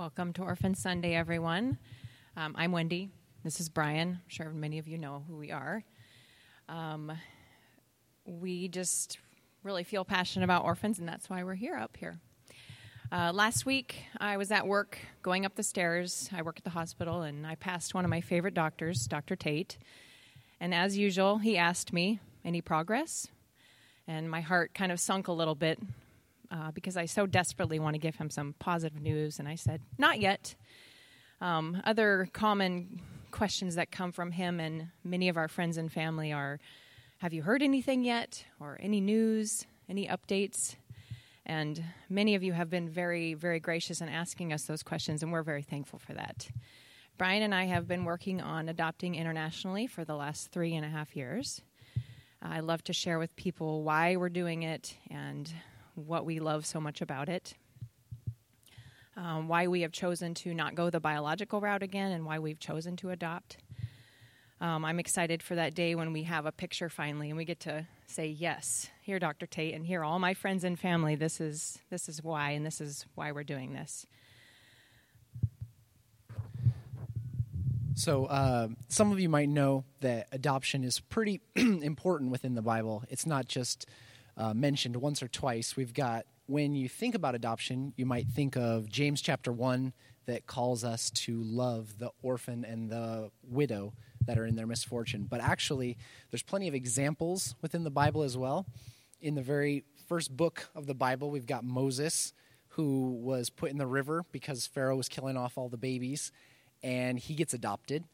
Welcome to Orphan Sunday, everyone. Um, I'm Wendy. This is Brian. I'm sure many of you know who we are. Um, we just really feel passionate about orphans, and that's why we're here up here. Uh, last week, I was at work going up the stairs. I work at the hospital, and I passed one of my favorite doctors, Dr. Tate. And as usual, he asked me, Any progress? And my heart kind of sunk a little bit uh, because I so desperately want to give him some positive news. And I said, Not yet. Um, other common questions that come from him and many of our friends and family are Have you heard anything yet? Or any news? Any updates? And many of you have been very, very gracious in asking us those questions, and we're very thankful for that. Brian and I have been working on adopting internationally for the last three and a half years. I love to share with people why we're doing it and what we love so much about it, um, why we have chosen to not go the biological route again, and why we've chosen to adopt. Um, I'm excited for that day when we have a picture finally and we get to say, Yes, here, Dr. Tate, and here, all my friends and family, this is, this is why, and this is why we're doing this. So, uh, some of you might know that adoption is pretty important within the Bible. It's not just uh, mentioned once or twice. We've got, when you think about adoption, you might think of James chapter 1 that calls us to love the orphan and the widow that are in their misfortune. But actually, there's plenty of examples within the Bible as well. In the very first book of the Bible, we've got Moses, who was put in the river because Pharaoh was killing off all the babies, and he gets adopted.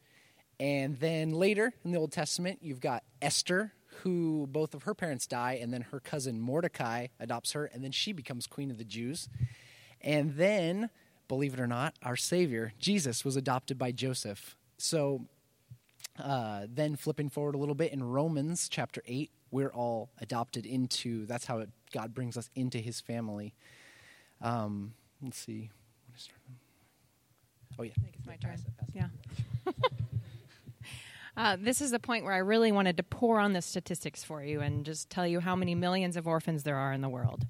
And then later in the Old Testament, you've got Esther, who both of her parents die, and then her cousin Mordecai adopts her, and then she becomes queen of the Jews. And then, believe it or not, our Savior, Jesus, was adopted by Joseph. So uh, then, flipping forward a little bit in Romans chapter 8, we're all adopted into, that's how it, God brings us into his family. Um, let's see. Oh, yeah. I think it's my turn. Yeah. Uh, this is the point where I really wanted to pour on the statistics for you and just tell you how many millions of orphans there are in the world.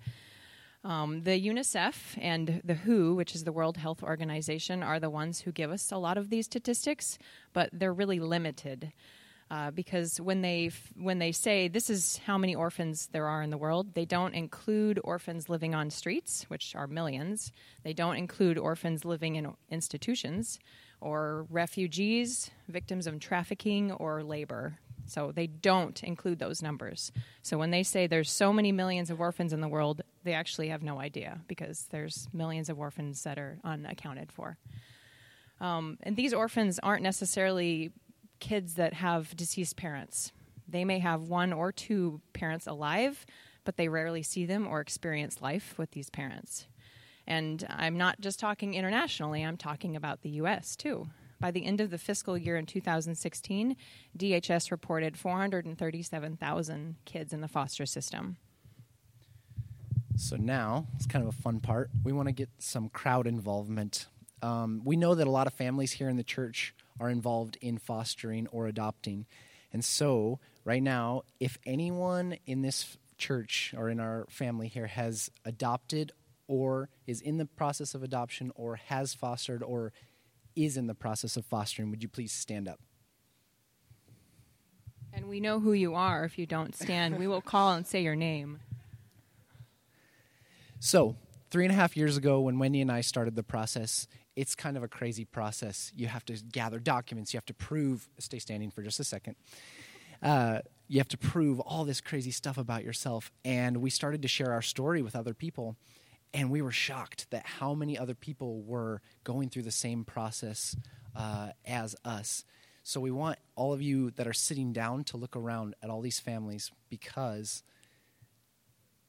Um, the UNICEF and the WHO, which is the World Health Organization, are the ones who give us a lot of these statistics, but they're really limited. Uh, because when they when they say this is how many orphans there are in the world, they don't include orphans living on streets, which are millions. They don't include orphans living in institutions, or refugees, victims of trafficking, or labor. So they don't include those numbers. So when they say there's so many millions of orphans in the world, they actually have no idea because there's millions of orphans that are unaccounted for. Um, and these orphans aren't necessarily kids that have deceased parents. They may have one or two parents alive, but they rarely see them or experience life with these parents. And I'm not just talking internationally, I'm talking about the US too. By the end of the fiscal year in 2016, DHS reported 437,000 kids in the foster system. So now it's kind of a fun part. We want to get some crowd involvement. Um, we know that a lot of families here in the church are involved in fostering or adopting. And so, right now, if anyone in this church or in our family here has adopted or is in the process of adoption or has fostered or is in the process of fostering, would you please stand up? And we know who you are if you don't stand. we will call and say your name. So, three and a half years ago, when Wendy and I started the process, it's kind of a crazy process. You have to gather documents, you have to prove, stay standing for just a second. Uh, you have to prove all this crazy stuff about yourself. And we started to share our story with other people. And we were shocked that how many other people were going through the same process uh, as us. So we want all of you that are sitting down to look around at all these families because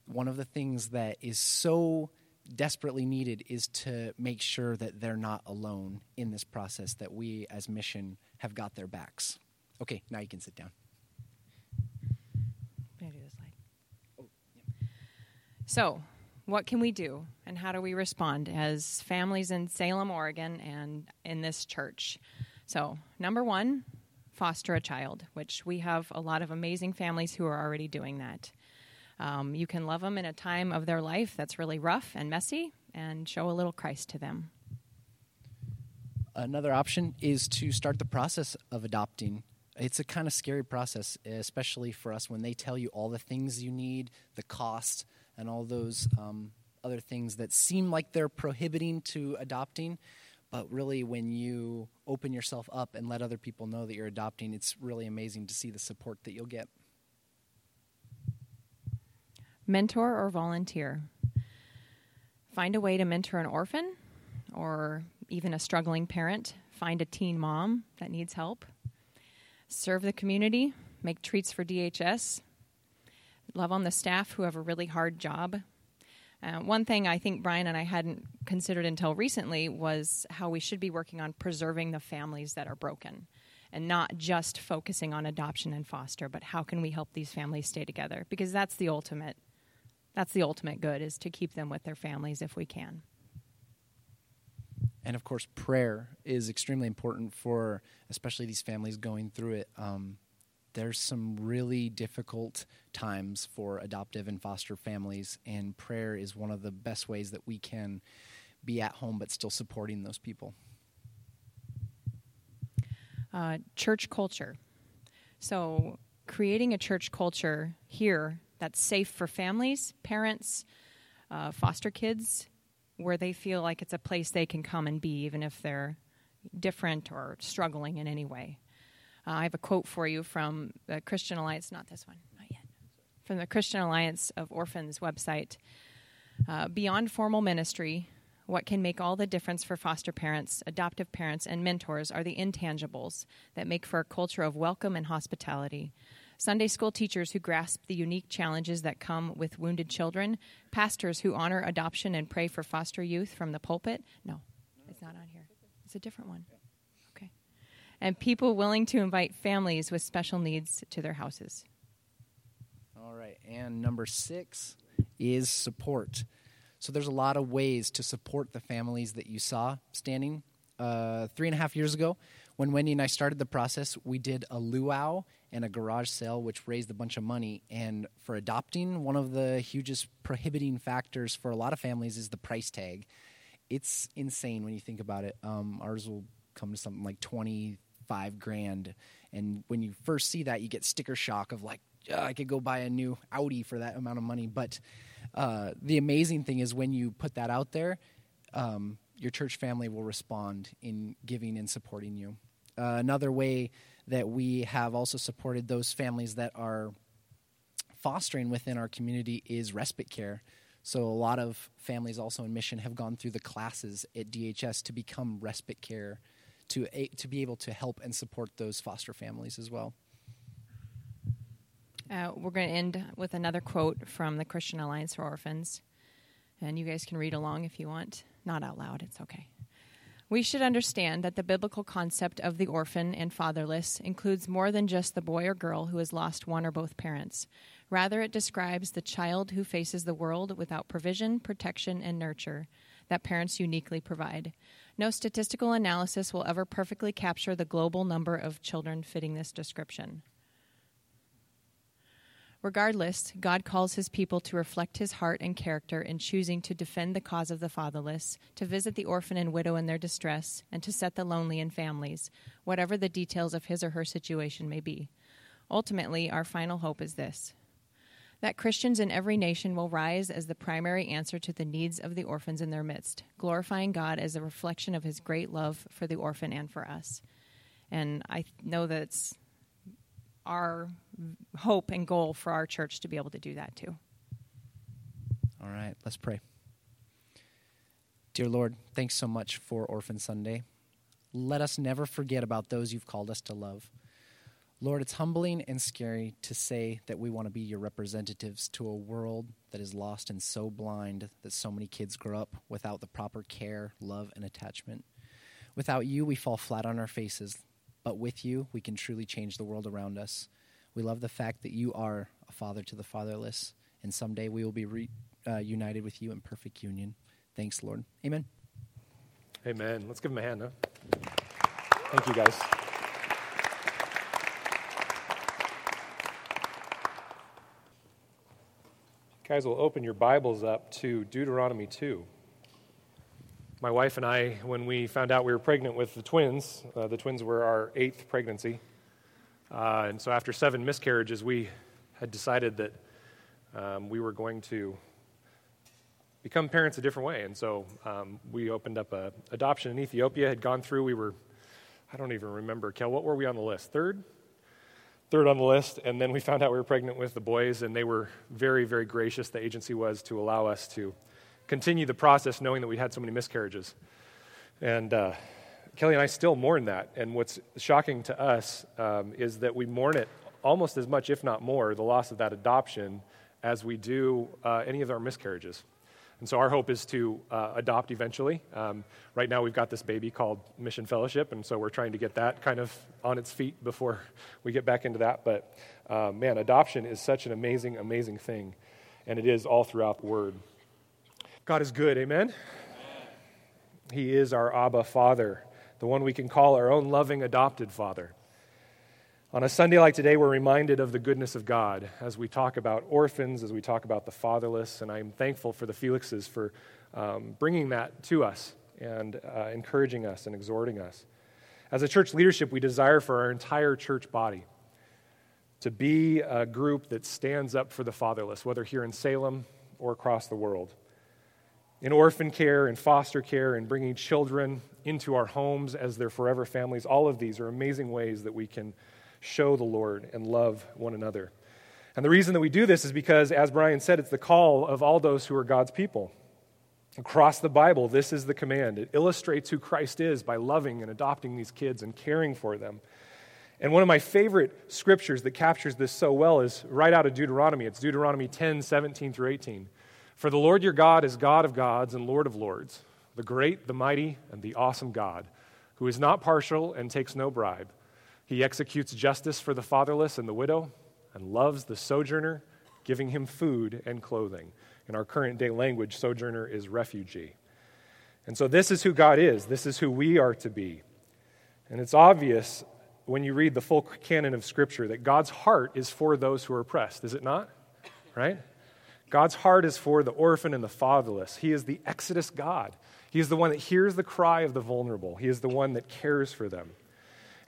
one of the things that is so desperately needed is to make sure that they're not alone in this process, that we as mission have got their backs. Okay, now you can sit down. Can I do this slide? Oh, so, what can we do and how do we respond as families in Salem, Oregon, and in this church? So, number one, foster a child, which we have a lot of amazing families who are already doing that. Um, you can love them in a time of their life that's really rough and messy and show a little Christ to them. Another option is to start the process of adopting. It's a kind of scary process, especially for us when they tell you all the things you need, the cost, and all those um, other things that seem like they're prohibiting to adopting. But really, when you open yourself up and let other people know that you're adopting, it's really amazing to see the support that you'll get. Mentor or volunteer. Find a way to mentor an orphan or even a struggling parent. Find a teen mom that needs help. Serve the community. Make treats for DHS. Love on the staff who have a really hard job uh, one thing I think Brian and I hadn't considered until recently was how we should be working on preserving the families that are broken and not just focusing on adoption and foster, but how can we help these families stay together? Because that's the ultimate that's the ultimate good is to keep them with their families if we can. And of course, prayer is extremely important for especially these families going through it. Um, there's some really difficult times for adoptive and foster families, and prayer is one of the best ways that we can be at home but still supporting those people. Uh, church culture. So, creating a church culture here that's safe for families, parents, uh, foster kids, where they feel like it's a place they can come and be, even if they're different or struggling in any way. Uh, I have a quote for you from the Christian Alliance, not this one, not yet, from the Christian Alliance of Orphans website. Uh, beyond formal ministry, what can make all the difference for foster parents, adoptive parents, and mentors are the intangibles that make for a culture of welcome and hospitality. Sunday school teachers who grasp the unique challenges that come with wounded children, pastors who honor adoption and pray for foster youth from the pulpit. No, it's not on here. It's a different one and people willing to invite families with special needs to their houses. All right, and number six is support. So there's a lot of ways to support the families that you saw standing uh, three and a half years ago. When Wendy and I started the process, we did a luau and a garage sale, which raised a bunch of money. And for adopting, one of the hugest prohibiting factors for a lot of families is the price tag. It's insane when you think about it. Um, ours will come to something like twenty five grand. And when you first see that, you get sticker shock of like, I could go buy a new Audi for that amount of money. But uh, the amazing thing is when you put that out there, um, your church family will respond in giving and supporting you. Uh, another way that we have also supported those families that are fostering within our community is respite care. So, a lot of families also in mission have gone through the classes at DHS to become respite care to a, to be able to help and support those foster families as well. Uh, we're going to end with another quote from the Christian Alliance for Orphans, and you guys can read along if you want. Not out loud, it's okay. We should understand that the biblical concept of the orphan and fatherless includes more than just the boy or girl who has lost one or both parents. Rather, it describes the child who faces the world without provision, protection, and nurture that parents uniquely provide. No statistical analysis will ever perfectly capture the global number of children fitting this description. Regardless, God calls his people to reflect his heart and character in choosing to defend the cause of the fatherless, to visit the orphan and widow in their distress, and to set the lonely in families, whatever the details of his or her situation may be. Ultimately, our final hope is this that Christians in every nation will rise as the primary answer to the needs of the orphans in their midst, glorifying God as a reflection of his great love for the orphan and for us. And I know that it's our hope and goal for our church to be able to do that too. All right, let's pray. Dear Lord, thanks so much for Orphan Sunday. Let us never forget about those you've called us to love. Lord, it's humbling and scary to say that we want to be your representatives to a world that is lost and so blind that so many kids grow up without the proper care, love, and attachment. Without you, we fall flat on our faces, but with you, we can truly change the world around us. We love the fact that you are a father to the fatherless, and someday we will be re- uh, with you in perfect union. Thanks, Lord. Amen. Amen. Let's give him a hand. Huh? Thank you, guys. Guys will open your Bibles up to Deuteronomy 2. my wife and I, when we found out we were pregnant with the twins, uh, the twins were our eighth pregnancy. Uh, and so after seven miscarriages, we had decided that um, we were going to become parents a different way. And so um, we opened up a adoption in Ethiopia, had gone through, we were, I don't even remember, Kel, what were we on the list? Third? Third on the list. And then we found out we were pregnant with the boys, and they were very, very gracious, the agency was, to allow us to continue the process knowing that we had so many miscarriages. And uh, Kelly and I still mourn that. And what's shocking to us um, is that we mourn it almost as much, if not more, the loss of that adoption as we do uh, any of our miscarriages. And so our hope is to uh, adopt eventually. Um, right now, we've got this baby called Mission Fellowship, and so we're trying to get that kind of on its feet before we get back into that. But uh, man, adoption is such an amazing, amazing thing, and it is all throughout the Word. God is good, amen? He is our Abba Father, the one we can call our own loving adopted Father. On a Sunday like today, we're reminded of the goodness of God as we talk about orphans, as we talk about the fatherless, and I'm thankful for the Felixes for um, bringing that to us and uh, encouraging us and exhorting us. As a church leadership, we desire for our entire church body to be a group that stands up for the fatherless, whether here in Salem or across the world in orphan care in foster care in bringing children into our homes as their forever families. All of these are amazing ways that we can show the Lord and love one another. And the reason that we do this is because, as Brian said, it's the call of all those who are God's people. Across the Bible, this is the command. It illustrates who Christ is by loving and adopting these kids and caring for them. And one of my favorite scriptures that captures this so well is right out of Deuteronomy. It's Deuteronomy 10 17 through 18. For the Lord your God is God of gods and Lord of lords, the great, the mighty, and the awesome God, who is not partial and takes no bribe. He executes justice for the fatherless and the widow, and loves the sojourner, giving him food and clothing. In our current day language, sojourner is refugee. And so, this is who God is. This is who we are to be. And it's obvious when you read the full canon of Scripture that God's heart is for those who are oppressed, is it not? Right? God's heart is for the orphan and the fatherless. He is the Exodus God. He is the one that hears the cry of the vulnerable. He is the one that cares for them.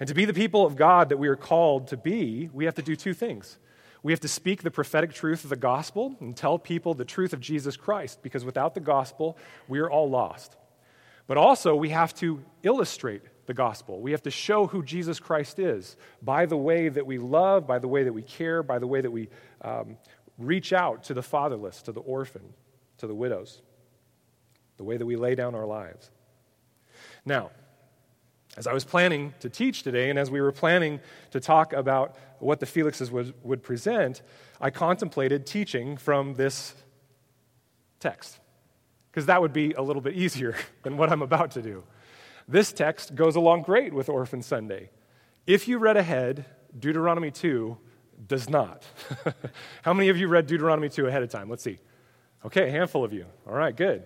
And to be the people of God that we are called to be, we have to do two things. We have to speak the prophetic truth of the gospel and tell people the truth of Jesus Christ, because without the gospel, we are all lost. But also, we have to illustrate the gospel. We have to show who Jesus Christ is by the way that we love, by the way that we care, by the way that we um, reach out to the fatherless, to the orphan, to the widows, the way that we lay down our lives. Now, as I was planning to teach today, and as we were planning to talk about what the Felixes would, would present, I contemplated teaching from this text, because that would be a little bit easier than what I'm about to do. This text goes along great with Orphan Sunday. If you read ahead, Deuteronomy 2 does not. How many of you read Deuteronomy 2 ahead of time? Let's see. Okay, a handful of you. All right, good.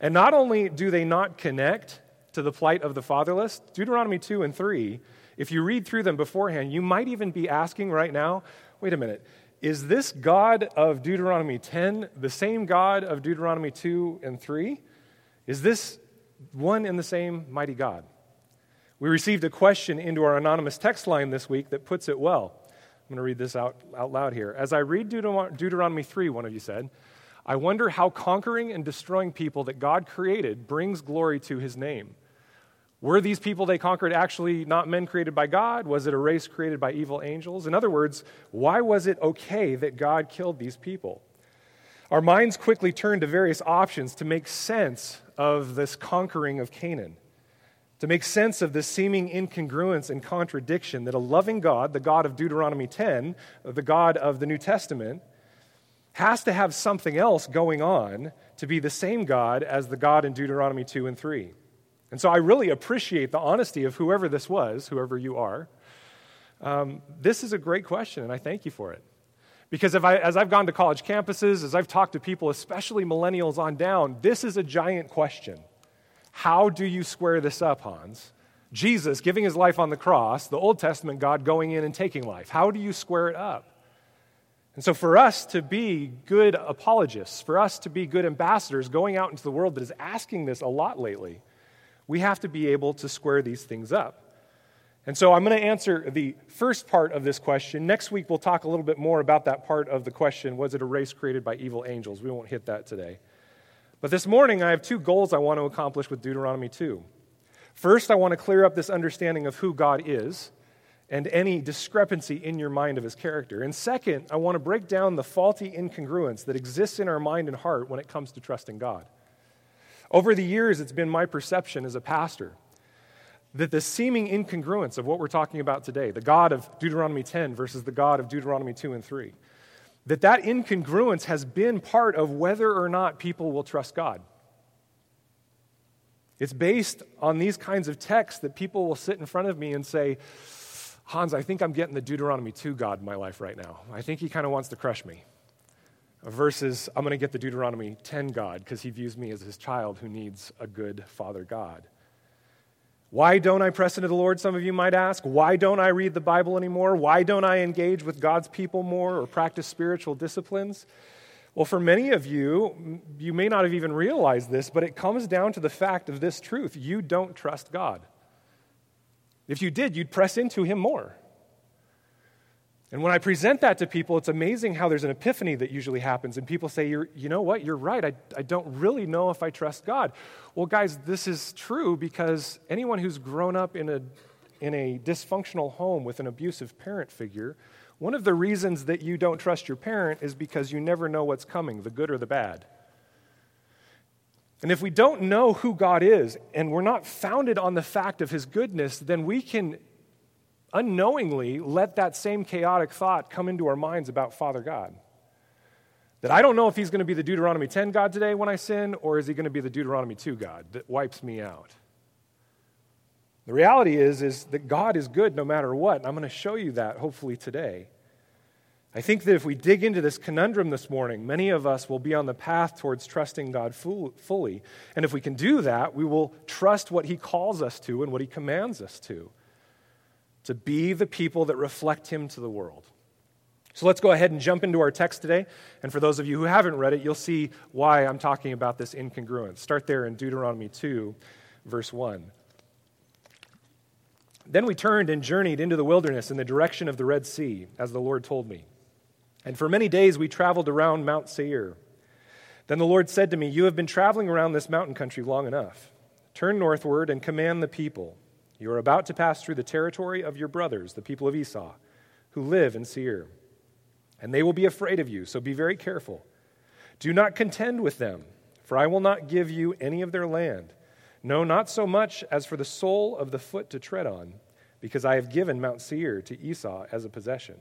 And not only do they not connect to the plight of the fatherless, Deuteronomy 2 and 3, if you read through them beforehand, you might even be asking right now wait a minute, is this God of Deuteronomy 10 the same God of Deuteronomy 2 and 3? Is this one and the same mighty God? We received a question into our anonymous text line this week that puts it well. I'm going to read this out, out loud here. As I read Deuteronomy 3, one of you said, I wonder how conquering and destroying people that God created brings glory to his name. Were these people they conquered actually not men created by God? Was it a race created by evil angels? In other words, why was it okay that God killed these people? Our minds quickly turn to various options to make sense of this conquering of Canaan to make sense of this seeming incongruence and contradiction that a loving God, the God of Deuteronomy 10, the God of the New Testament, has to have something else going on to be the same God as the God in Deuteronomy 2 and 3. And so I really appreciate the honesty of whoever this was, whoever you are. Um, this is a great question, and I thank you for it. Because I, as I've gone to college campuses, as I've talked to people, especially millennials on down, this is a giant question. How do you square this up, Hans? Jesus giving his life on the cross, the Old Testament God going in and taking life. How do you square it up? And so, for us to be good apologists, for us to be good ambassadors going out into the world that is asking this a lot lately, we have to be able to square these things up. And so, I'm going to answer the first part of this question. Next week, we'll talk a little bit more about that part of the question was it a race created by evil angels? We won't hit that today. But this morning, I have two goals I want to accomplish with Deuteronomy 2. First, I want to clear up this understanding of who God is and any discrepancy in your mind of his character. And second, I want to break down the faulty incongruence that exists in our mind and heart when it comes to trusting God. Over the years, it's been my perception as a pastor that the seeming incongruence of what we're talking about today, the God of Deuteronomy 10 versus the God of Deuteronomy 2 and 3, that that incongruence has been part of whether or not people will trust God. It's based on these kinds of texts that people will sit in front of me and say, Hans, I think I'm getting the Deuteronomy 2 God in my life right now. I think he kind of wants to crush me. Versus, I'm going to get the Deuteronomy 10 God because he views me as his child who needs a good father God. Why don't I press into the Lord, some of you might ask? Why don't I read the Bible anymore? Why don't I engage with God's people more or practice spiritual disciplines? Well, for many of you, you may not have even realized this, but it comes down to the fact of this truth you don't trust God. If you did, you'd press into him more. And when I present that to people, it's amazing how there's an epiphany that usually happens, and people say, You know what? You're right. I, I don't really know if I trust God. Well, guys, this is true because anyone who's grown up in a, in a dysfunctional home with an abusive parent figure, one of the reasons that you don't trust your parent is because you never know what's coming, the good or the bad. And if we don't know who God is and we're not founded on the fact of his goodness, then we can unknowingly let that same chaotic thought come into our minds about Father God. That I don't know if he's going to be the Deuteronomy 10 God today when I sin, or is he going to be the Deuteronomy 2 God that wipes me out? The reality is, is that God is good no matter what. And I'm going to show you that hopefully today. I think that if we dig into this conundrum this morning, many of us will be on the path towards trusting God fully. And if we can do that, we will trust what He calls us to and what He commands us to to be the people that reflect Him to the world. So let's go ahead and jump into our text today. And for those of you who haven't read it, you'll see why I'm talking about this incongruence. Start there in Deuteronomy 2, verse 1. Then we turned and journeyed into the wilderness in the direction of the Red Sea, as the Lord told me. And for many days we traveled around Mount Seir. Then the Lord said to me, You have been traveling around this mountain country long enough. Turn northward and command the people. You are about to pass through the territory of your brothers, the people of Esau, who live in Seir. And they will be afraid of you, so be very careful. Do not contend with them, for I will not give you any of their land. No, not so much as for the sole of the foot to tread on, because I have given Mount Seir to Esau as a possession.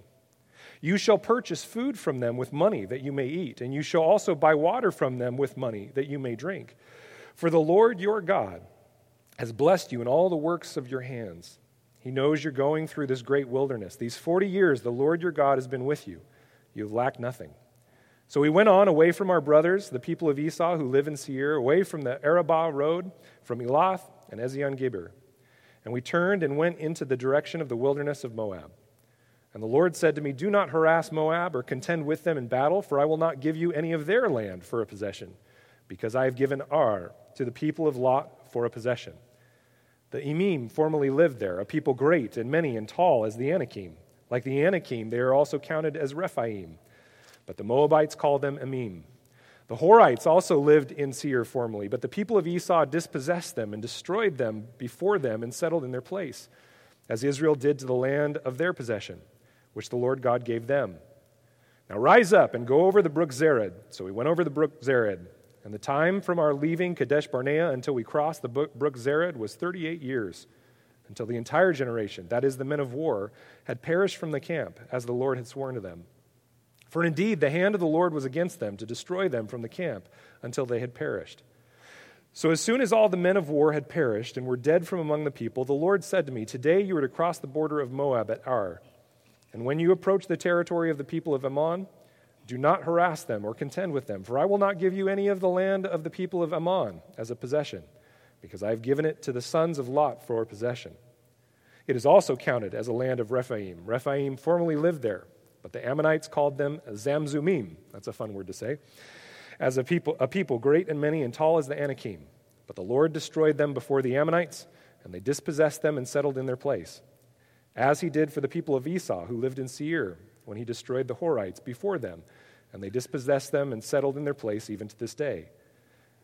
You shall purchase food from them with money that you may eat, and you shall also buy water from them with money that you may drink. For the Lord your God has blessed you in all the works of your hands. He knows you're going through this great wilderness. These 40 years, the Lord your God has been with you. You have lacked nothing. So we went on away from our brothers, the people of Esau who live in Seir, away from the Arabah road, from Elath and Ezion Geber. And we turned and went into the direction of the wilderness of Moab. And the Lord said to me, Do not harass Moab or contend with them in battle, for I will not give you any of their land for a possession, because I have given Ar to the people of Lot for a possession. The Emim formerly lived there, a people great and many and tall as the Anakim. Like the Anakim, they are also counted as Rephaim, but the Moabites call them Emim. The Horites also lived in Seir formerly, but the people of Esau dispossessed them and destroyed them before them and settled in their place, as Israel did to the land of their possession which the Lord God gave them. Now rise up and go over the brook Zered. So we went over the brook Zered. And the time from our leaving Kadesh Barnea until we crossed the brook Zered was 38 years, until the entire generation, that is, the men of war, had perished from the camp, as the Lord had sworn to them. For indeed, the hand of the Lord was against them to destroy them from the camp until they had perished. So as soon as all the men of war had perished and were dead from among the people, the Lord said to me, Today you are to cross the border of Moab at Ar. And when you approach the territory of the people of Ammon, do not harass them or contend with them, for I will not give you any of the land of the people of Ammon as a possession, because I have given it to the sons of Lot for possession. It is also counted as a land of Rephaim. Rephaim formerly lived there, But the Ammonites called them Zamzummim. That's a fun word to say. As a people, a people great and many and tall as the Anakim. But the Lord destroyed them before the Ammonites, and they dispossessed them and settled in their place. As he did for the people of Esau, who lived in Seir, when he destroyed the Horites before them, and they dispossessed them and settled in their place even to this day.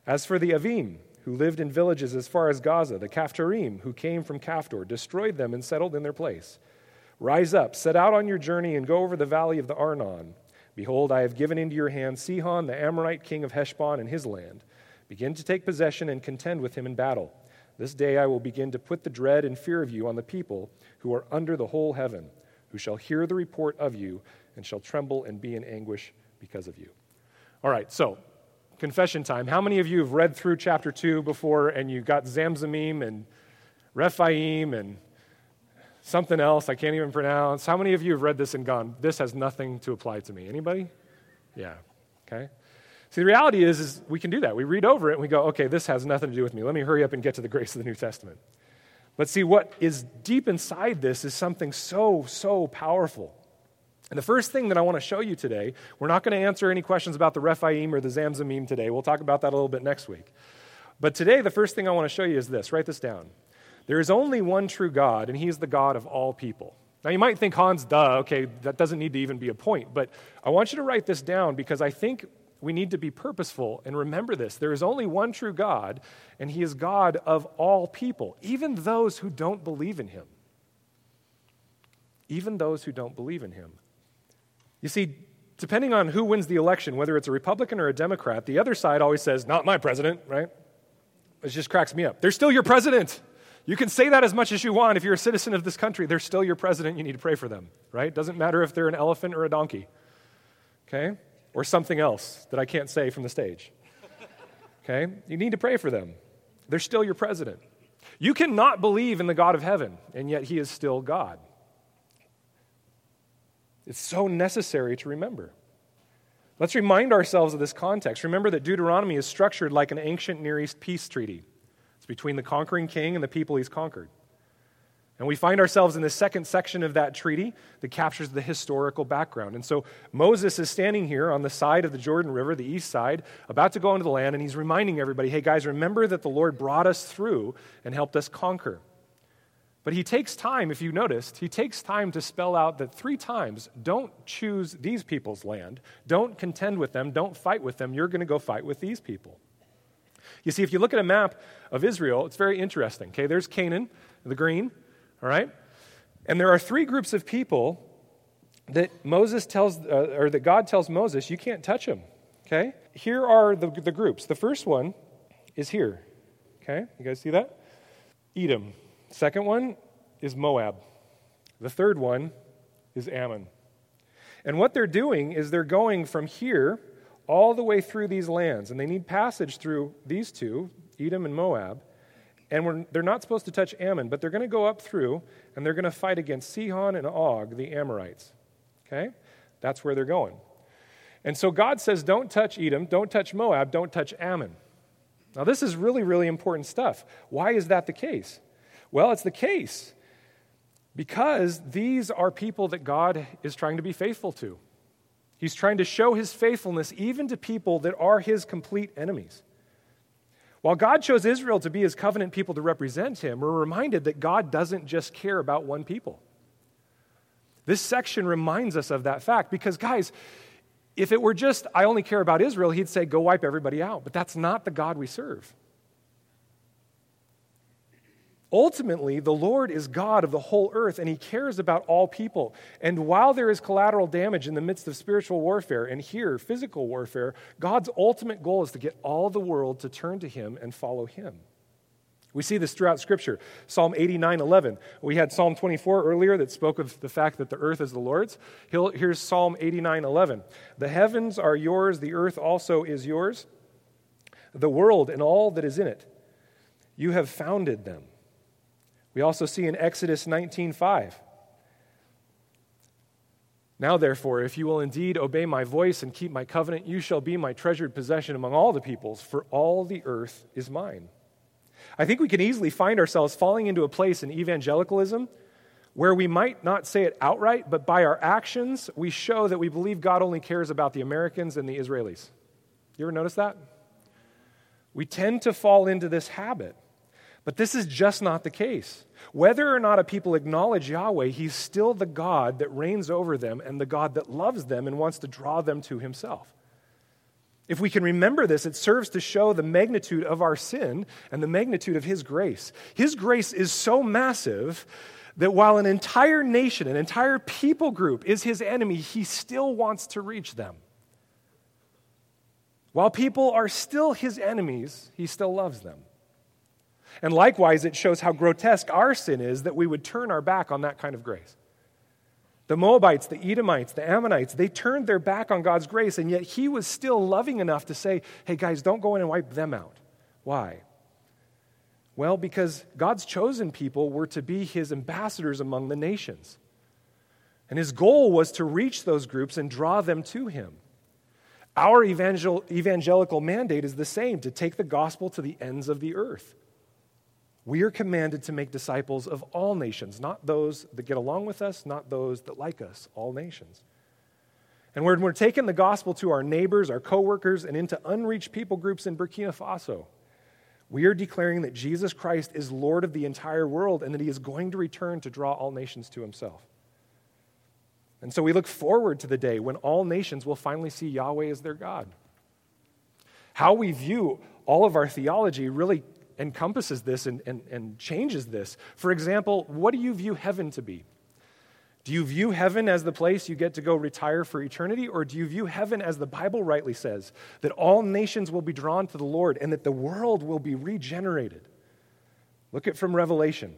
As for the Avim, who lived in villages as far as Gaza, the Caphtorim, who came from Caphtor, destroyed them and settled in their place. Rise up, set out on your journey, and go over the valley of the Arnon. Behold, I have given into your hand Sihon, the Amorite king of Heshbon, and his land. Begin to take possession and contend with him in battle. This day I will begin to put the dread and fear of you on the people who are under the whole heaven, who shall hear the report of you and shall tremble and be in anguish because of you. All right, so confession time. How many of you have read through chapter 2 before and you got Zamzamim and Rephaim and something else I can't even pronounce? How many of you have read this and gone, this has nothing to apply to me? Anybody? Yeah. Okay. See, the reality is, is we can do that. We read over it and we go, okay, this has nothing to do with me. Let me hurry up and get to the grace of the New Testament. But see, what is deep inside this is something so, so powerful. And the first thing that I want to show you today, we're not going to answer any questions about the Rephaim or the Zamzamim today. We'll talk about that a little bit next week. But today, the first thing I want to show you is this. Write this down. There is only one true God, and He is the God of all people. Now, you might think, Hans, duh, okay, that doesn't need to even be a point. But I want you to write this down because I think we need to be purposeful and remember this. There is only one true God, and He is God of all people, even those who don't believe in Him. Even those who don't believe in Him. You see, depending on who wins the election, whether it's a Republican or a Democrat, the other side always says, Not my president, right? It just cracks me up. They're still your president. You can say that as much as you want. If you're a citizen of this country, they're still your president. You need to pray for them, right? Doesn't matter if they're an elephant or a donkey, okay? Or something else that I can't say from the stage, okay? You need to pray for them. They're still your president. You cannot believe in the God of heaven, and yet he is still God. It's so necessary to remember. Let's remind ourselves of this context. Remember that Deuteronomy is structured like an ancient Near East peace treaty. It's between the conquering king and the people he's conquered. And we find ourselves in the second section of that treaty that captures the historical background. And so Moses is standing here on the side of the Jordan River, the east side, about to go into the land, and he's reminding everybody hey, guys, remember that the Lord brought us through and helped us conquer. But he takes time, if you noticed, he takes time to spell out that three times don't choose these people's land, don't contend with them, don't fight with them, you're going to go fight with these people. You see, if you look at a map of Israel, it's very interesting. Okay, there's Canaan, the green, all right? And there are three groups of people that Moses tells, uh, or that God tells Moses, you can't touch them. Okay? Here are the, the groups. The first one is here. Okay? You guys see that? Edom. Second one is Moab. The third one is Ammon. And what they're doing is they're going from here all the way through these lands, and they need passage through these two, Edom and Moab. And they're not supposed to touch Ammon, but they're going to go up through and they're going to fight against Sihon and Og, the Amorites. Okay? That's where they're going. And so God says, don't touch Edom, don't touch Moab, don't touch Ammon. Now, this is really, really important stuff. Why is that the case? Well, it's the case because these are people that God is trying to be faithful to. He's trying to show his faithfulness even to people that are his complete enemies. While God chose Israel to be his covenant people to represent him, we're reminded that God doesn't just care about one people. This section reminds us of that fact because, guys, if it were just, I only care about Israel, he'd say, go wipe everybody out. But that's not the God we serve. Ultimately, the Lord is God of the whole earth, and He cares about all people. And while there is collateral damage in the midst of spiritual warfare, and here, physical warfare, God's ultimate goal is to get all the world to turn to Him and follow Him. We see this throughout Scripture. Psalm 89 11. We had Psalm 24 earlier that spoke of the fact that the earth is the Lord's. Here's Psalm 89 11. The heavens are yours, the earth also is yours, the world and all that is in it. You have founded them. We also see in Exodus 19:5. Now, therefore, if you will indeed obey my voice and keep my covenant, you shall be my treasured possession among all the peoples, for all the earth is mine. I think we can easily find ourselves falling into a place in evangelicalism where we might not say it outright, but by our actions, we show that we believe God only cares about the Americans and the Israelis. You ever notice that? We tend to fall into this habit. But this is just not the case. Whether or not a people acknowledge Yahweh, He's still the God that reigns over them and the God that loves them and wants to draw them to Himself. If we can remember this, it serves to show the magnitude of our sin and the magnitude of His grace. His grace is so massive that while an entire nation, an entire people group is His enemy, He still wants to reach them. While people are still His enemies, He still loves them. And likewise, it shows how grotesque our sin is that we would turn our back on that kind of grace. The Moabites, the Edomites, the Ammonites, they turned their back on God's grace, and yet He was still loving enough to say, hey, guys, don't go in and wipe them out. Why? Well, because God's chosen people were to be His ambassadors among the nations. And His goal was to reach those groups and draw them to Him. Our evangel- evangelical mandate is the same to take the gospel to the ends of the earth. We are commanded to make disciples of all nations, not those that get along with us, not those that like us, all nations. And when we're taking the gospel to our neighbors, our coworkers, and into unreached people groups in Burkina Faso, we are declaring that Jesus Christ is Lord of the entire world and that he is going to return to draw all nations to himself. And so we look forward to the day when all nations will finally see Yahweh as their God. How we view all of our theology really encompasses this and, and, and changes this. For example, what do you view heaven to be? Do you view heaven as the place you get to go retire for eternity, or do you view heaven as the Bible rightly says, that all nations will be drawn to the Lord and that the world will be regenerated? Look at from Revelation.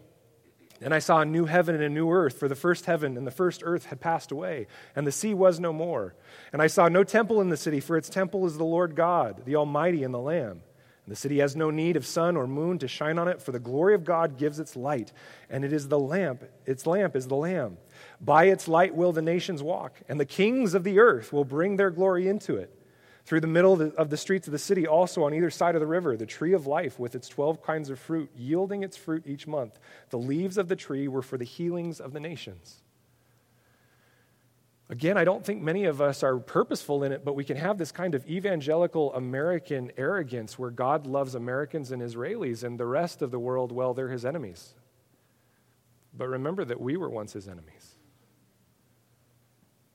And I saw a new heaven and a new earth, for the first heaven and the first earth had passed away, and the sea was no more. And I saw no temple in the city, for its temple is the Lord God, the Almighty, and the Lamb. The city has no need of sun or moon to shine on it, for the glory of God gives its light, and it is the lamp, its lamp is the Lamb. By its light will the nations walk, and the kings of the earth will bring their glory into it. Through the middle of the, of the streets of the city, also on either side of the river, the tree of life with its 12 kinds of fruit, yielding its fruit each month. The leaves of the tree were for the healings of the nations. Again, I don't think many of us are purposeful in it, but we can have this kind of evangelical American arrogance where God loves Americans and Israelis and the rest of the world, well, they're his enemies. But remember that we were once his enemies.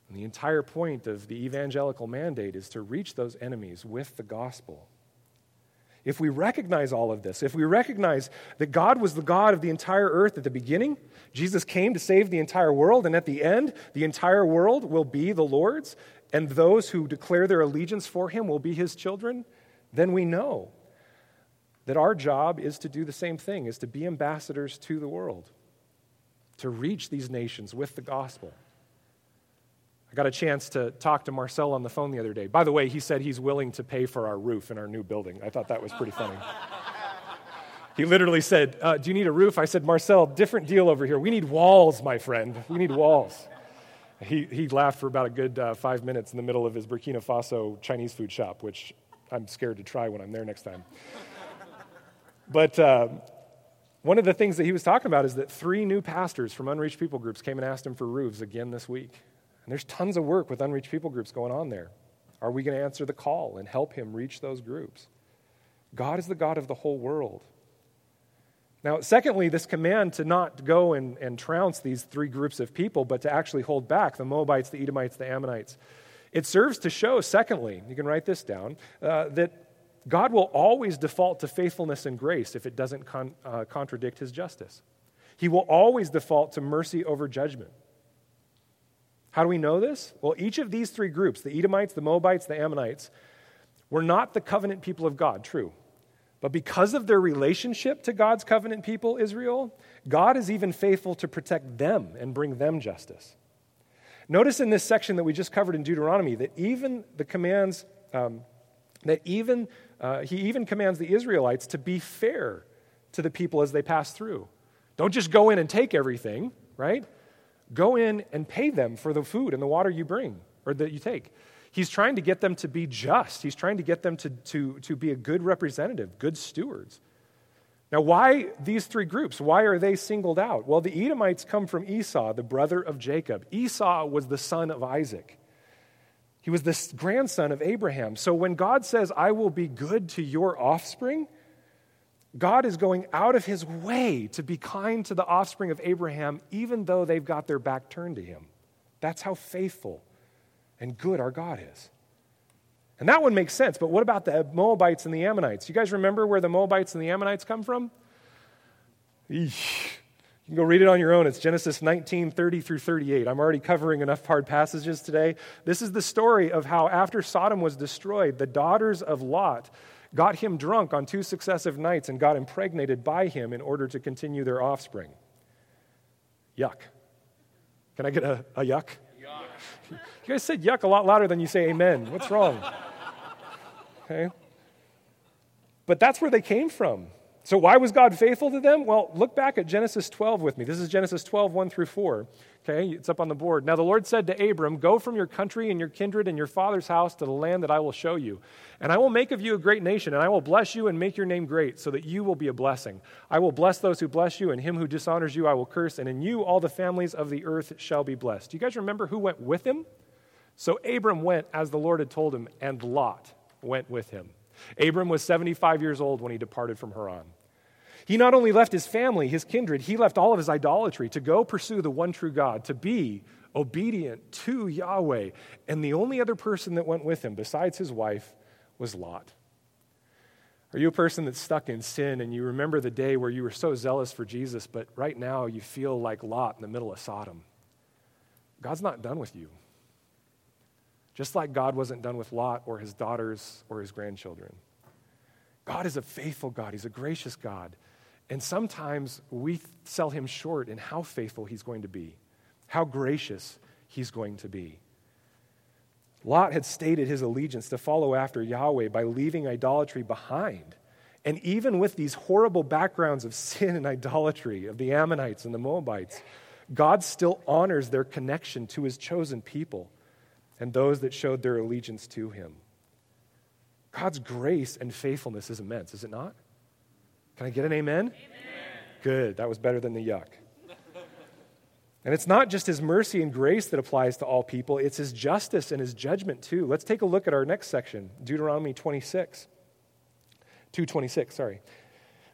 And the entire point of the evangelical mandate is to reach those enemies with the gospel. If we recognize all of this, if we recognize that God was the God of the entire earth at the beginning, Jesus came to save the entire world, and at the end, the entire world will be the Lord's, and those who declare their allegiance for him will be his children, then we know that our job is to do the same thing, is to be ambassadors to the world, to reach these nations with the gospel. I got a chance to talk to Marcel on the phone the other day. By the way, he said he's willing to pay for our roof in our new building. I thought that was pretty funny. he literally said, uh, Do you need a roof? I said, Marcel, different deal over here. We need walls, my friend. We need walls. He, he laughed for about a good uh, five minutes in the middle of his Burkina Faso Chinese food shop, which I'm scared to try when I'm there next time. but uh, one of the things that he was talking about is that three new pastors from unreached people groups came and asked him for roofs again this week. And there's tons of work with unreached people groups going on there. Are we going to answer the call and help him reach those groups? God is the God of the whole world. Now, secondly, this command to not go and, and trounce these three groups of people, but to actually hold back the Moabites, the Edomites, the Ammonites. It serves to show, secondly, you can write this down, uh, that God will always default to faithfulness and grace if it doesn't con- uh, contradict his justice. He will always default to mercy over judgment. How do we know this? Well, each of these three groups, the Edomites, the Moabites, the Ammonites, were not the covenant people of God, true. But because of their relationship to God's covenant people, Israel, God is even faithful to protect them and bring them justice. Notice in this section that we just covered in Deuteronomy that even the commands, um, that even, uh, he even commands the Israelites to be fair to the people as they pass through. Don't just go in and take everything, right? Go in and pay them for the food and the water you bring or that you take. He's trying to get them to be just. He's trying to get them to, to, to be a good representative, good stewards. Now, why these three groups? Why are they singled out? Well, the Edomites come from Esau, the brother of Jacob. Esau was the son of Isaac. He was the grandson of Abraham. So when God says, I will be good to your offspring, God is going out of his way to be kind to the offspring of Abraham, even though they've got their back turned to him. That's how faithful and good our God is. And that one makes sense, but what about the Moabites and the Ammonites? You guys remember where the Moabites and the Ammonites come from? Eesh. You can go read it on your own. It's Genesis 19, 30 through 38. I'm already covering enough hard passages today. This is the story of how, after Sodom was destroyed, the daughters of Lot got him drunk on two successive nights and got impregnated by him in order to continue their offspring. Yuck. Can I get a, a yuck? yuck. You guys said yuck a lot louder than you say amen. What's wrong? Okay? But that's where they came from. So, why was God faithful to them? Well, look back at Genesis 12 with me. This is Genesis 12, 1 through 4. Okay, it's up on the board. Now, the Lord said to Abram, Go from your country and your kindred and your father's house to the land that I will show you. And I will make of you a great nation, and I will bless you and make your name great, so that you will be a blessing. I will bless those who bless you, and him who dishonors you I will curse, and in you all the families of the earth shall be blessed. Do you guys remember who went with him? So, Abram went as the Lord had told him, and Lot went with him. Abram was 75 years old when he departed from Haran. He not only left his family, his kindred, he left all of his idolatry to go pursue the one true God, to be obedient to Yahweh. And the only other person that went with him, besides his wife, was Lot. Are you a person that's stuck in sin and you remember the day where you were so zealous for Jesus, but right now you feel like Lot in the middle of Sodom? God's not done with you. Just like God wasn't done with Lot or his daughters or his grandchildren. God is a faithful God, He's a gracious God. And sometimes we sell him short in how faithful he's going to be, how gracious he's going to be. Lot had stated his allegiance to follow after Yahweh by leaving idolatry behind. And even with these horrible backgrounds of sin and idolatry of the Ammonites and the Moabites, God still honors their connection to his chosen people and those that showed their allegiance to him. God's grace and faithfulness is immense, is it not? Can I get an amen? amen? Good. That was better than the yuck. And it's not just his mercy and grace that applies to all people, it's his justice and his judgment too. Let's take a look at our next section, Deuteronomy 26. 226, sorry.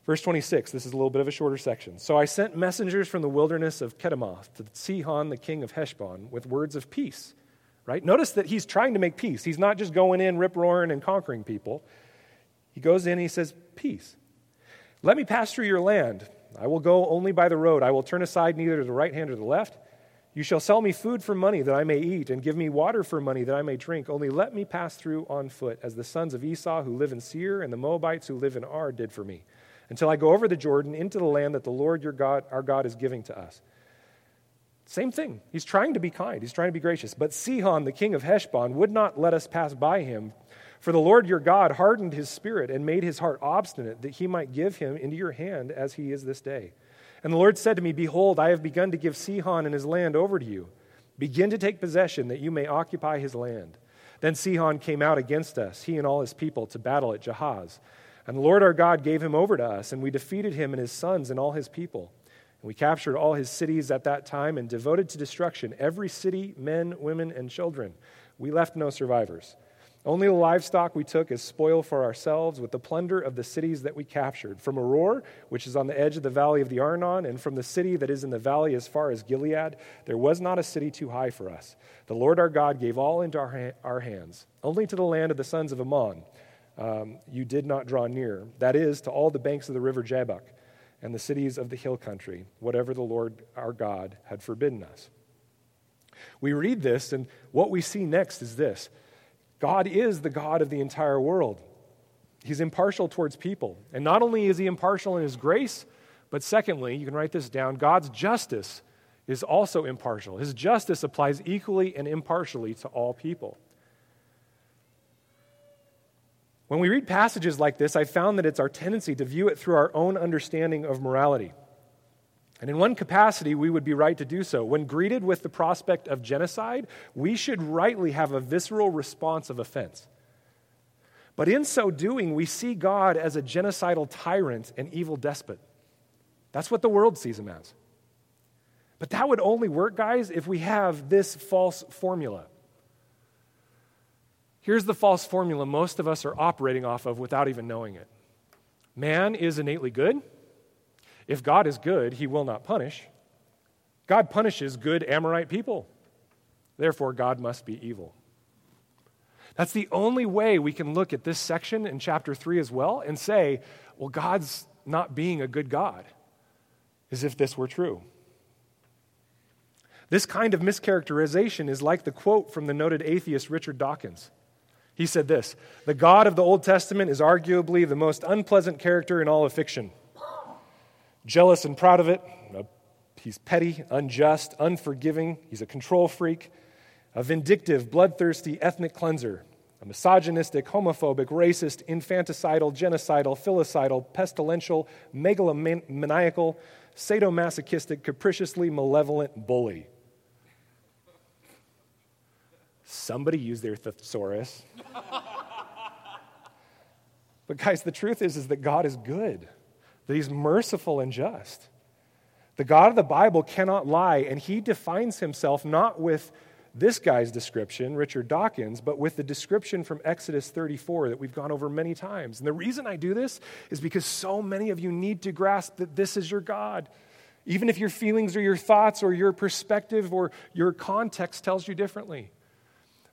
Verse 26, this is a little bit of a shorter section. So I sent messengers from the wilderness of Kedemoth to Sihon, the king of Heshbon, with words of peace. Right? Notice that he's trying to make peace. He's not just going in, rip roaring, and conquering people. He goes in and he says, Peace. Let me pass through your land. I will go only by the road. I will turn aside neither to the right hand or the left. You shall sell me food for money that I may eat, and give me water for money that I may drink. Only let me pass through on foot, as the sons of Esau who live in Seir and the Moabites who live in Ar did for me, until I go over the Jordan into the land that the Lord your God, our God, is giving to us. Same thing. He's trying to be kind, he's trying to be gracious. But Sihon, the king of Heshbon, would not let us pass by him for the Lord your God hardened his spirit and made his heart obstinate, that he might give him into your hand as he is this day. And the Lord said to me, Behold, I have begun to give Sihon and his land over to you. Begin to take possession, that you may occupy his land. Then Sihon came out against us, he and all his people, to battle at Jahaz. And the Lord our God gave him over to us, and we defeated him and his sons and all his people. And we captured all his cities at that time and devoted to destruction every city, men, women, and children. We left no survivors. Only the livestock we took as spoil for ourselves, with the plunder of the cities that we captured, from Aroer, which is on the edge of the valley of the Arnon, and from the city that is in the valley as far as Gilead. There was not a city too high for us. The Lord our God gave all into our, our hands. Only to the land of the sons of Ammon um, you did not draw near, that is, to all the banks of the river Jabbok and the cities of the hill country, whatever the Lord our God had forbidden us. We read this, and what we see next is this God is the God of the entire world. He's impartial towards people. And not only is he impartial in his grace, but secondly, you can write this down God's justice is also impartial. His justice applies equally and impartially to all people. When we read passages like this, I found that it's our tendency to view it through our own understanding of morality. And in one capacity, we would be right to do so. When greeted with the prospect of genocide, we should rightly have a visceral response of offense. But in so doing, we see God as a genocidal tyrant and evil despot. That's what the world sees him as. But that would only work, guys, if we have this false formula. Here's the false formula most of us are operating off of without even knowing it man is innately good. If God is good, he will not punish. God punishes good Amorite people. Therefore, God must be evil. That's the only way we can look at this section in chapter 3 as well and say, well, God's not being a good God, as if this were true. This kind of mischaracterization is like the quote from the noted atheist Richard Dawkins. He said this The God of the Old Testament is arguably the most unpleasant character in all of fiction. Jealous and proud of it, he's petty, unjust, unforgiving, he's a control freak, a vindictive, bloodthirsty ethnic cleanser, a misogynistic, homophobic, racist, infanticidal, genocidal, filicidal, pestilential, megalomaniacal, sadomasochistic, capriciously malevolent bully. Somebody used their thesaurus. but guys, the truth is, is that God is good, that He's merciful and just. The God of the Bible cannot lie, and He defines Himself not with this guy's description, Richard Dawkins, but with the description from Exodus 34 that we've gone over many times. And the reason I do this is because so many of you need to grasp that this is your God. Even if your feelings or your thoughts or your perspective or your context tells you differently.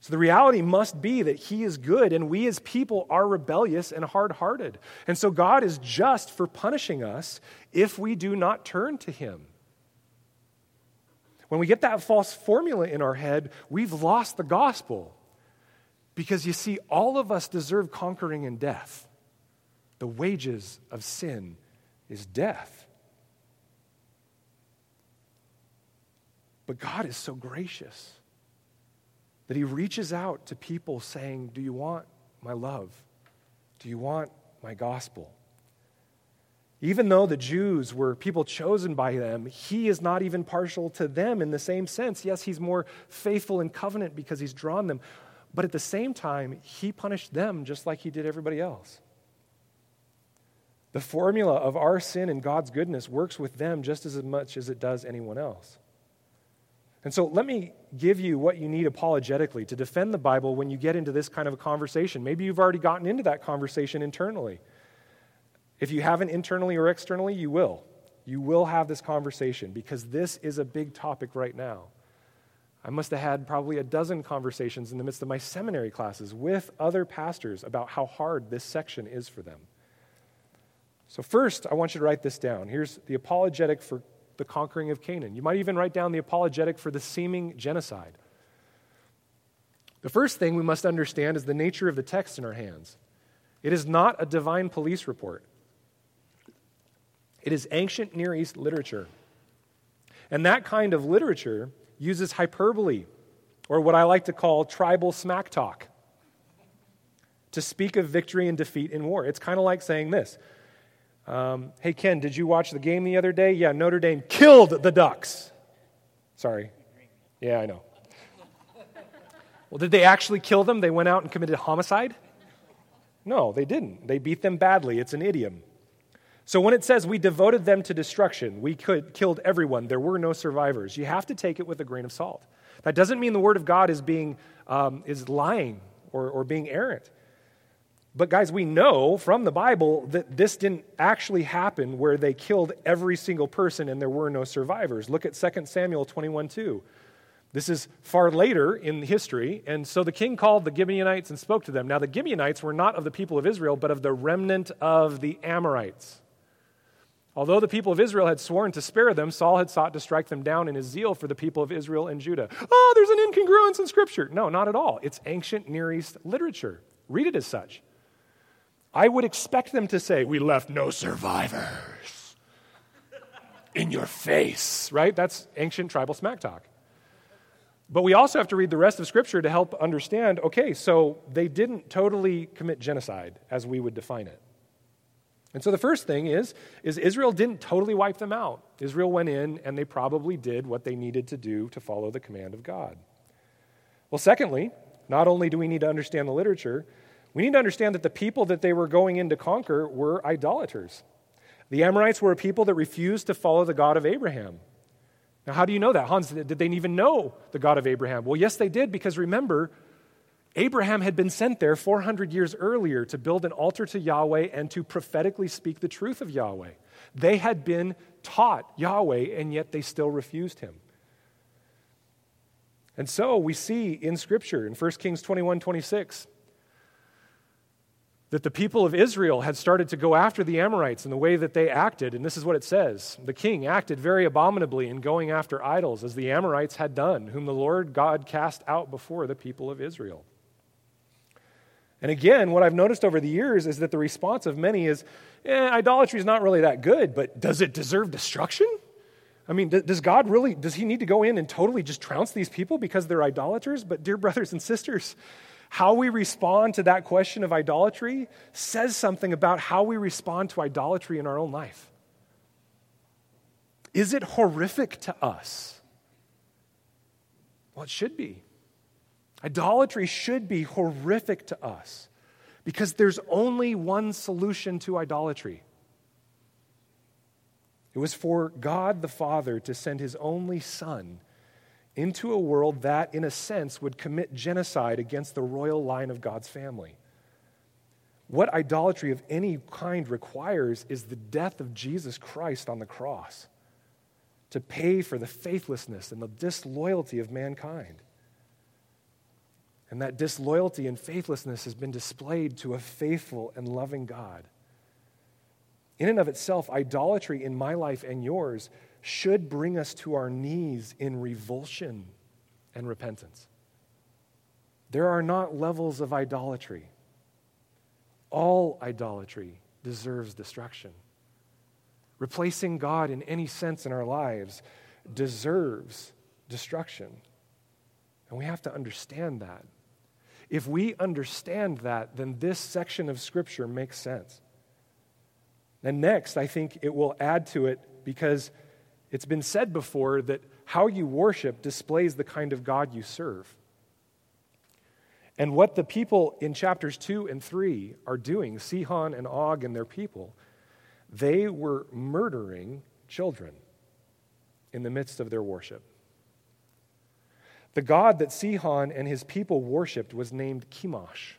So the reality must be that He is good, and we as people are rebellious and hard hearted. And so God is just for punishing us if we do not turn to Him. When we get that false formula in our head, we've lost the gospel. Because you see, all of us deserve conquering in death. The wages of sin is death. But God is so gracious that he reaches out to people saying, Do you want my love? Do you want my gospel? Even though the Jews were people chosen by them, he is not even partial to them in the same sense. Yes, he's more faithful in covenant because he's drawn them, but at the same time, he punished them just like he did everybody else. The formula of our sin and God's goodness works with them just as much as it does anyone else. And so let me give you what you need apologetically to defend the Bible when you get into this kind of a conversation. Maybe you've already gotten into that conversation internally. If you haven't internally or externally, you will. You will have this conversation because this is a big topic right now. I must have had probably a dozen conversations in the midst of my seminary classes with other pastors about how hard this section is for them. So, first, I want you to write this down. Here's the apologetic for the conquering of Canaan. You might even write down the apologetic for the seeming genocide. The first thing we must understand is the nature of the text in our hands. It is not a divine police report, it is ancient Near East literature. And that kind of literature uses hyperbole, or what I like to call tribal smack talk, to speak of victory and defeat in war. It's kind of like saying this um, hey, Ken, did you watch the game the other day? Yeah, Notre Dame killed the Ducks. Sorry. Yeah, I know. Well, did they actually kill them? They went out and committed homicide? No, they didn't. They beat them badly. It's an idiom. So when it says we devoted them to destruction, we could, killed everyone, there were no survivors, you have to take it with a grain of salt. That doesn't mean the Word of God is, being, um, is lying or, or being errant. But, guys, we know from the Bible that this didn't actually happen where they killed every single person and there were no survivors. Look at 2 Samuel 21 2. This is far later in history. And so the king called the Gibeonites and spoke to them. Now, the Gibeonites were not of the people of Israel, but of the remnant of the Amorites. Although the people of Israel had sworn to spare them, Saul had sought to strike them down in his zeal for the people of Israel and Judah. Oh, there's an incongruence in Scripture. No, not at all. It's ancient Near East literature. Read it as such. I would expect them to say, We left no survivors. in your face, right? That's ancient tribal smack talk. But we also have to read the rest of Scripture to help understand okay, so they didn't totally commit genocide as we would define it. And so the first thing is, is Israel didn't totally wipe them out. Israel went in and they probably did what they needed to do to follow the command of God. Well, secondly, not only do we need to understand the literature, we need to understand that the people that they were going in to conquer were idolaters. The Amorites were a people that refused to follow the God of Abraham. Now, how do you know that? Hans, did they even know the God of Abraham? Well, yes, they did, because remember, Abraham had been sent there 400 years earlier to build an altar to Yahweh and to prophetically speak the truth of Yahweh. They had been taught Yahweh, and yet they still refused him. And so we see in Scripture, in 1 Kings 21 26, that the people of Israel had started to go after the Amorites in the way that they acted. And this is what it says The king acted very abominably in going after idols, as the Amorites had done, whom the Lord God cast out before the people of Israel. And again, what I've noticed over the years is that the response of many is eh, idolatry is not really that good, but does it deserve destruction? I mean, does God really, does he need to go in and totally just trounce these people because they're idolaters? But, dear brothers and sisters, how we respond to that question of idolatry says something about how we respond to idolatry in our own life. Is it horrific to us? Well, it should be. Idolatry should be horrific to us because there's only one solution to idolatry. It was for God the Father to send his only Son into a world that, in a sense, would commit genocide against the royal line of God's family. What idolatry of any kind requires is the death of Jesus Christ on the cross to pay for the faithlessness and the disloyalty of mankind. And that disloyalty and faithlessness has been displayed to a faithful and loving God. In and of itself, idolatry in my life and yours should bring us to our knees in revulsion and repentance. There are not levels of idolatry. All idolatry deserves destruction. Replacing God in any sense in our lives deserves destruction. And we have to understand that. If we understand that, then this section of Scripture makes sense. And next, I think it will add to it because it's been said before that how you worship displays the kind of God you serve. And what the people in chapters 2 and 3 are doing, Sihon and Og and their people, they were murdering children in the midst of their worship. The God that Sihon and his people worshiped was named Chemosh.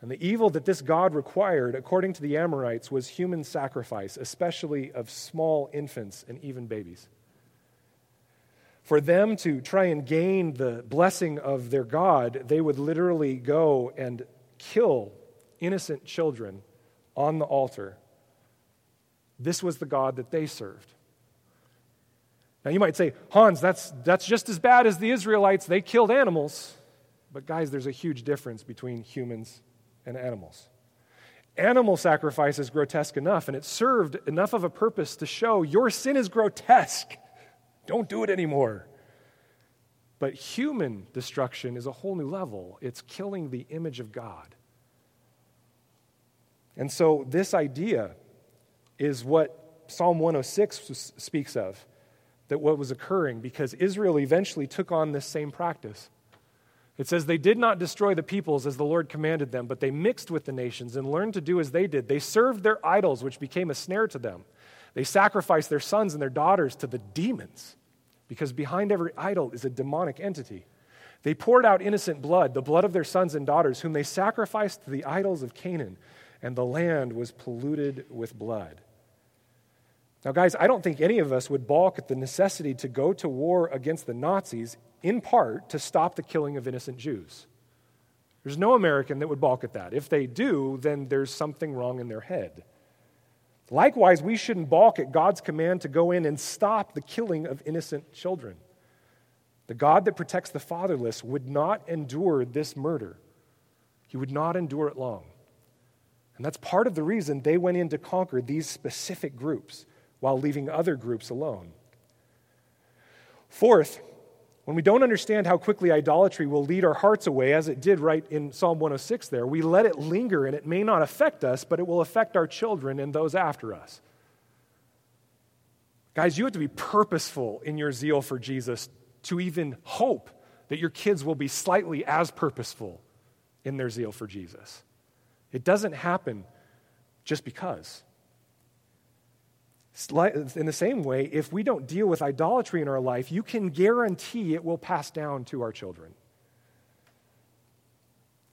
And the evil that this God required, according to the Amorites, was human sacrifice, especially of small infants and even babies. For them to try and gain the blessing of their God, they would literally go and kill innocent children on the altar. This was the God that they served. Now, you might say, Hans, that's, that's just as bad as the Israelites. They killed animals. But, guys, there's a huge difference between humans and animals. Animal sacrifice is grotesque enough, and it served enough of a purpose to show your sin is grotesque. Don't do it anymore. But human destruction is a whole new level. It's killing the image of God. And so, this idea is what Psalm 106 speaks of that what was occurring because Israel eventually took on this same practice. It says, They did not destroy the peoples as the Lord commanded them, but they mixed with the nations and learned to do as they did. They served their idols, which became a snare to them. They sacrificed their sons and their daughters to the demons, because behind every idol is a demonic entity. They poured out innocent blood, the blood of their sons and daughters, whom they sacrificed to the idols of Canaan, and the land was polluted with blood. Now, guys, I don't think any of us would balk at the necessity to go to war against the Nazis in part to stop the killing of innocent Jews. There's no American that would balk at that. If they do, then there's something wrong in their head. Likewise, we shouldn't balk at God's command to go in and stop the killing of innocent children. The God that protects the fatherless would not endure this murder, He would not endure it long. And that's part of the reason they went in to conquer these specific groups while leaving other groups alone. Fourth, when we don't understand how quickly idolatry will lead our hearts away, as it did right in Psalm 106 there, we let it linger and it may not affect us, but it will affect our children and those after us. Guys, you have to be purposeful in your zeal for Jesus to even hope that your kids will be slightly as purposeful in their zeal for Jesus. It doesn't happen just because. In the same way, if we don't deal with idolatry in our life, you can guarantee it will pass down to our children.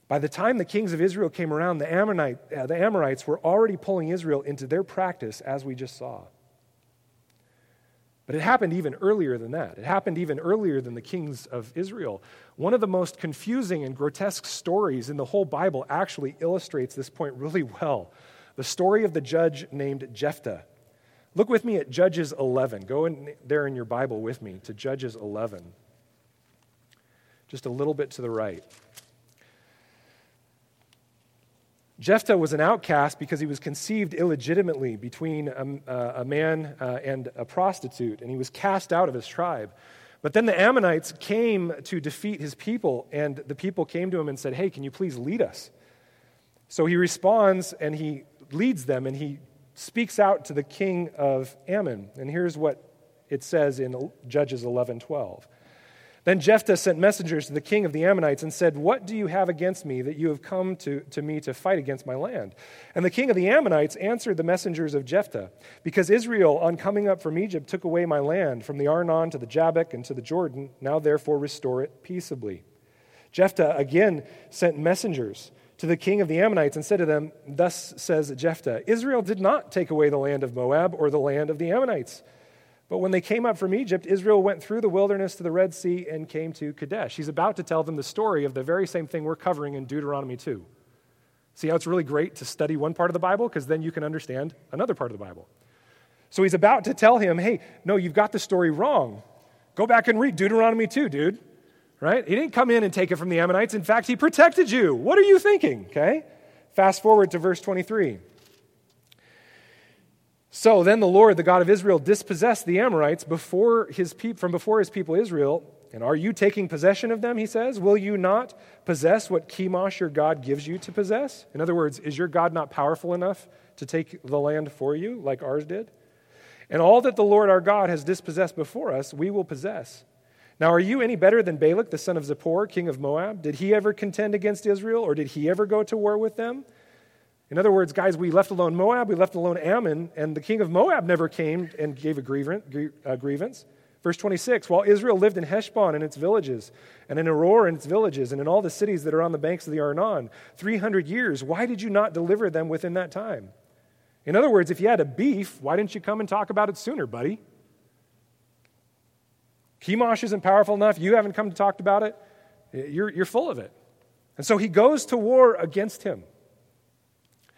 By the time the kings of Israel came around, the, Ammonite, uh, the Amorites were already pulling Israel into their practice, as we just saw. But it happened even earlier than that. It happened even earlier than the kings of Israel. One of the most confusing and grotesque stories in the whole Bible actually illustrates this point really well. The story of the judge named Jephthah. Look with me at Judges 11. Go in there in your Bible with me to Judges 11. Just a little bit to the right. Jephthah was an outcast because he was conceived illegitimately between a, a man uh, and a prostitute, and he was cast out of his tribe. But then the Ammonites came to defeat his people, and the people came to him and said, Hey, can you please lead us? So he responds and he leads them, and he speaks out to the king of Ammon. And here's what it says in Judges 11 12. Then Jephthah sent messengers to the king of the Ammonites and said, What do you have against me that you have come to, to me to fight against my land? And the king of the Ammonites answered the messengers of Jephthah, Because Israel, on coming up from Egypt, took away my land, from the Arnon to the Jabbok and to the Jordan, now therefore restore it peaceably. Jephthah again sent messengers to the king of the Ammonites and said to them, Thus says Jephthah, Israel did not take away the land of Moab or the land of the Ammonites. But when they came up from Egypt, Israel went through the wilderness to the Red Sea and came to Kadesh. He's about to tell them the story of the very same thing we're covering in Deuteronomy 2. See how it's really great to study one part of the Bible? Because then you can understand another part of the Bible. So he's about to tell him, hey, no, you've got the story wrong. Go back and read Deuteronomy 2, dude. Right? He didn't come in and take it from the Ammonites. In fact, he protected you. What are you thinking? Okay? Fast forward to verse 23. So then the Lord, the God of Israel, dispossessed the Amorites before his pe- from before his people Israel. And are you taking possession of them? He says. Will you not possess what Chemosh your God gives you to possess? In other words, is your God not powerful enough to take the land for you like ours did? And all that the Lord our God has dispossessed before us, we will possess. Now, are you any better than Balak, the son of Zippor, king of Moab? Did he ever contend against Israel, or did he ever go to war with them? In other words, guys, we left alone Moab, we left alone Ammon, and the king of Moab never came and gave a grievance. Uh, Verse 26 While Israel lived in Heshbon and its villages, and in Aroer and its villages, and in all the cities that are on the banks of the Arnon, 300 years, why did you not deliver them within that time? In other words, if you had a beef, why didn't you come and talk about it sooner, buddy? Chemosh isn't powerful enough. You haven't come to talk about it. You're, you're full of it. And so he goes to war against him.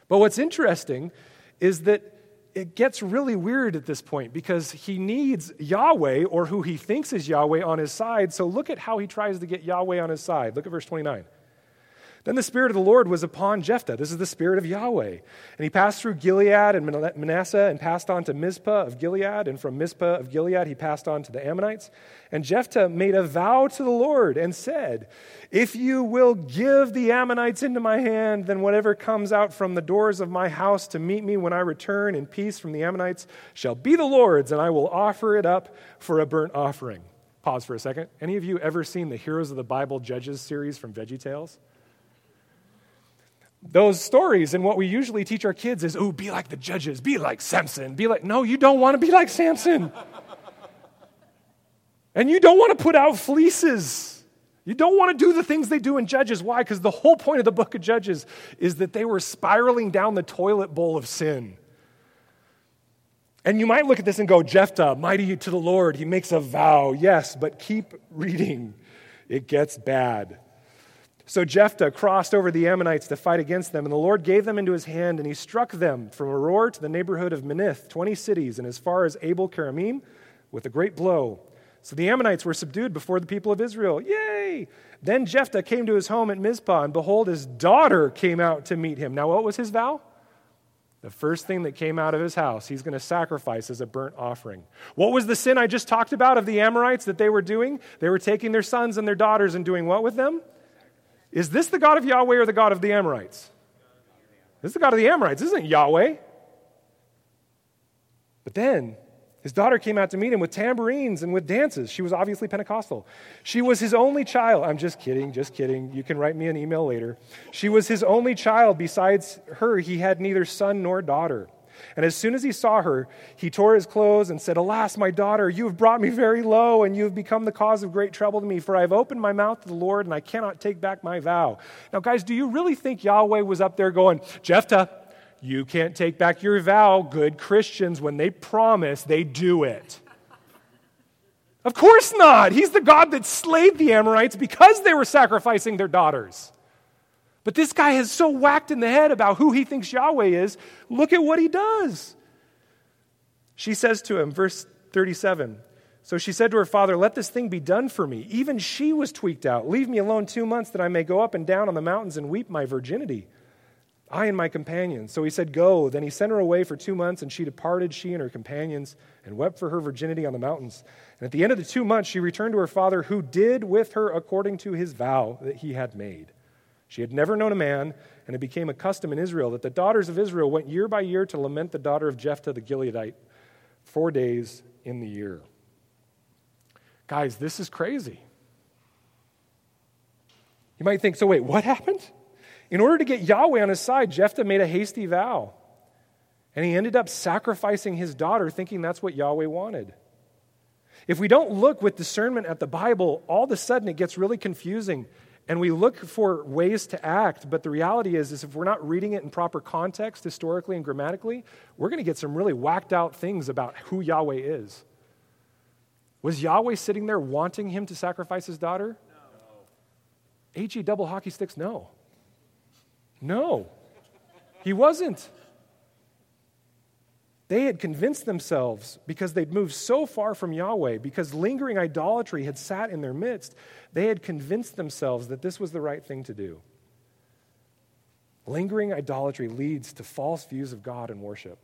But what's interesting is that it gets really weird at this point because he needs Yahweh or who he thinks is Yahweh on his side. So look at how he tries to get Yahweh on his side. Look at verse 29. Then the Spirit of the Lord was upon Jephthah. This is the Spirit of Yahweh. And he passed through Gilead and Manasseh and passed on to Mizpah of Gilead. And from Mizpah of Gilead, he passed on to the Ammonites. And Jephthah made a vow to the Lord and said, If you will give the Ammonites into my hand, then whatever comes out from the doors of my house to meet me when I return in peace from the Ammonites shall be the Lord's, and I will offer it up for a burnt offering. Pause for a second. Any of you ever seen the Heroes of the Bible Judges series from Veggie Tales? Those stories and what we usually teach our kids is, oh, be like the judges, be like Samson, be like, no, you don't want to be like Samson. and you don't want to put out fleeces. You don't want to do the things they do in Judges. Why? Because the whole point of the book of Judges is that they were spiraling down the toilet bowl of sin. And you might look at this and go, Jephthah, mighty to the Lord, he makes a vow. Yes, but keep reading. It gets bad. So Jephthah crossed over the Ammonites to fight against them, and the Lord gave them into his hand, and he struck them from Aroer to the neighborhood of Minnith, 20 cities, and as far as Abel Keramim, with a great blow. So the Ammonites were subdued before the people of Israel. Yay! Then Jephthah came to his home at Mizpah, and behold, his daughter came out to meet him. Now, what was his vow? The first thing that came out of his house, he's going to sacrifice as a burnt offering. What was the sin I just talked about of the Amorites that they were doing? They were taking their sons and their daughters and doing what with them? Is this the God of Yahweh or the God of the Amorites? This is the God of the Amorites. This isn't Yahweh. But then his daughter came out to meet him with tambourines and with dances. She was obviously Pentecostal. She was his only child. I'm just kidding, just kidding. You can write me an email later. She was his only child. Besides her, he had neither son nor daughter. And as soon as he saw her, he tore his clothes and said, Alas, my daughter, you have brought me very low, and you have become the cause of great trouble to me, for I have opened my mouth to the Lord, and I cannot take back my vow. Now, guys, do you really think Yahweh was up there going, Jephthah, you can't take back your vow. Good Christians, when they promise, they do it. Of course not. He's the God that slayed the Amorites because they were sacrificing their daughters. But this guy has so whacked in the head about who he thinks Yahweh is. Look at what he does. She says to him, verse 37 So she said to her father, Let this thing be done for me. Even she was tweaked out. Leave me alone two months that I may go up and down on the mountains and weep my virginity. I and my companions. So he said, Go. Then he sent her away for two months, and she departed, she and her companions, and wept for her virginity on the mountains. And at the end of the two months, she returned to her father, who did with her according to his vow that he had made. She had never known a man, and it became a custom in Israel that the daughters of Israel went year by year to lament the daughter of Jephthah the Gileadite four days in the year. Guys, this is crazy. You might think, so wait, what happened? In order to get Yahweh on his side, Jephthah made a hasty vow. And he ended up sacrificing his daughter, thinking that's what Yahweh wanted. If we don't look with discernment at the Bible, all of a sudden it gets really confusing and we look for ways to act. But the reality is, is if we're not reading it in proper context, historically and grammatically, we're going to get some really whacked out things about who Yahweh is. Was Yahweh sitting there wanting him to sacrifice his daughter? No. Double hockey sticks, no. No, he wasn't. They had convinced themselves because they'd moved so far from Yahweh, because lingering idolatry had sat in their midst, they had convinced themselves that this was the right thing to do. Lingering idolatry leads to false views of God and worship.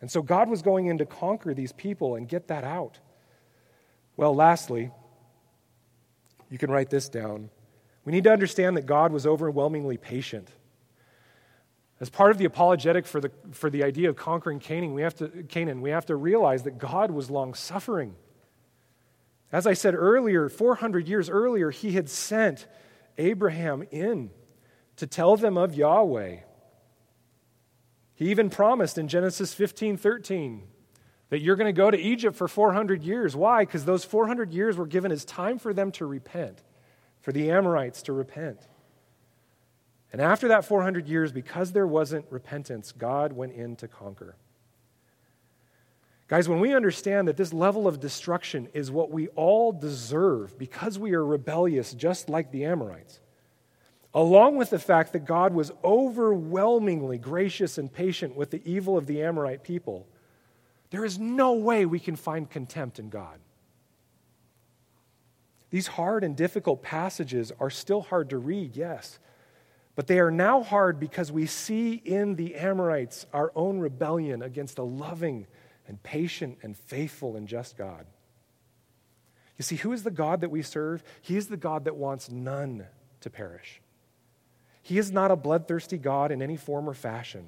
And so God was going in to conquer these people and get that out. Well, lastly, you can write this down. We need to understand that God was overwhelmingly patient. As part of the apologetic for the, for the idea of conquering Canaan we, have to, Canaan, we have to realize that God was long suffering. As I said earlier, 400 years earlier, he had sent Abraham in to tell them of Yahweh. He even promised in Genesis 15 13 that you're going to go to Egypt for 400 years. Why? Because those 400 years were given as time for them to repent, for the Amorites to repent. And after that 400 years, because there wasn't repentance, God went in to conquer. Guys, when we understand that this level of destruction is what we all deserve because we are rebellious, just like the Amorites, along with the fact that God was overwhelmingly gracious and patient with the evil of the Amorite people, there is no way we can find contempt in God. These hard and difficult passages are still hard to read, yes. But they are now hard because we see in the Amorites our own rebellion against a loving and patient and faithful and just God. You see, who is the God that we serve? He is the God that wants none to perish. He is not a bloodthirsty God in any form or fashion.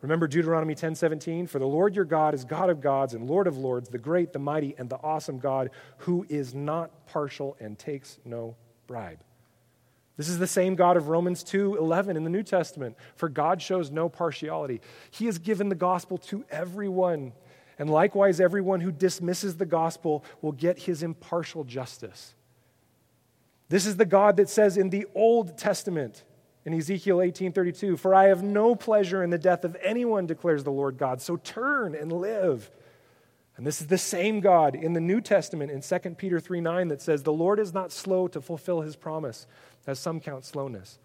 Remember Deuteronomy 10:17, for the Lord your God is God of gods and Lord of lords, the great, the mighty and the awesome God who is not partial and takes no bribe. This is the same God of Romans 2:11 in the New Testament. For God shows no partiality. He has given the gospel to everyone. And likewise everyone who dismisses the gospel will get his impartial justice. This is the God that says in the Old Testament in Ezekiel 18:32, "For I have no pleasure in the death of anyone," declares the Lord God. So turn and live. And this is the same God in the New Testament in 2 Peter 3:9 that says, "The Lord is not slow to fulfill his promise, as some count slowness,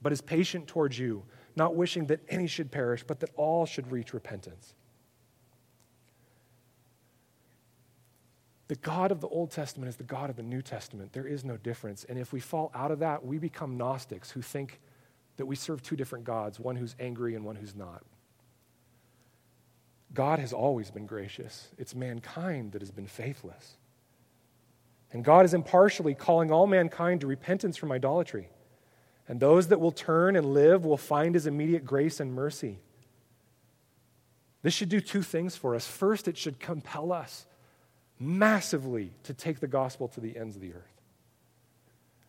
but is patient towards you, not wishing that any should perish, but that all should reach repentance. The God of the Old Testament is the God of the New Testament. There is no difference. And if we fall out of that, we become Gnostics who think that we serve two different gods, one who's angry and one who's not. God has always been gracious. It's mankind that has been faithless. And God is impartially calling all mankind to repentance from idolatry. And those that will turn and live will find his immediate grace and mercy. This should do two things for us. First, it should compel us massively to take the gospel to the ends of the earth.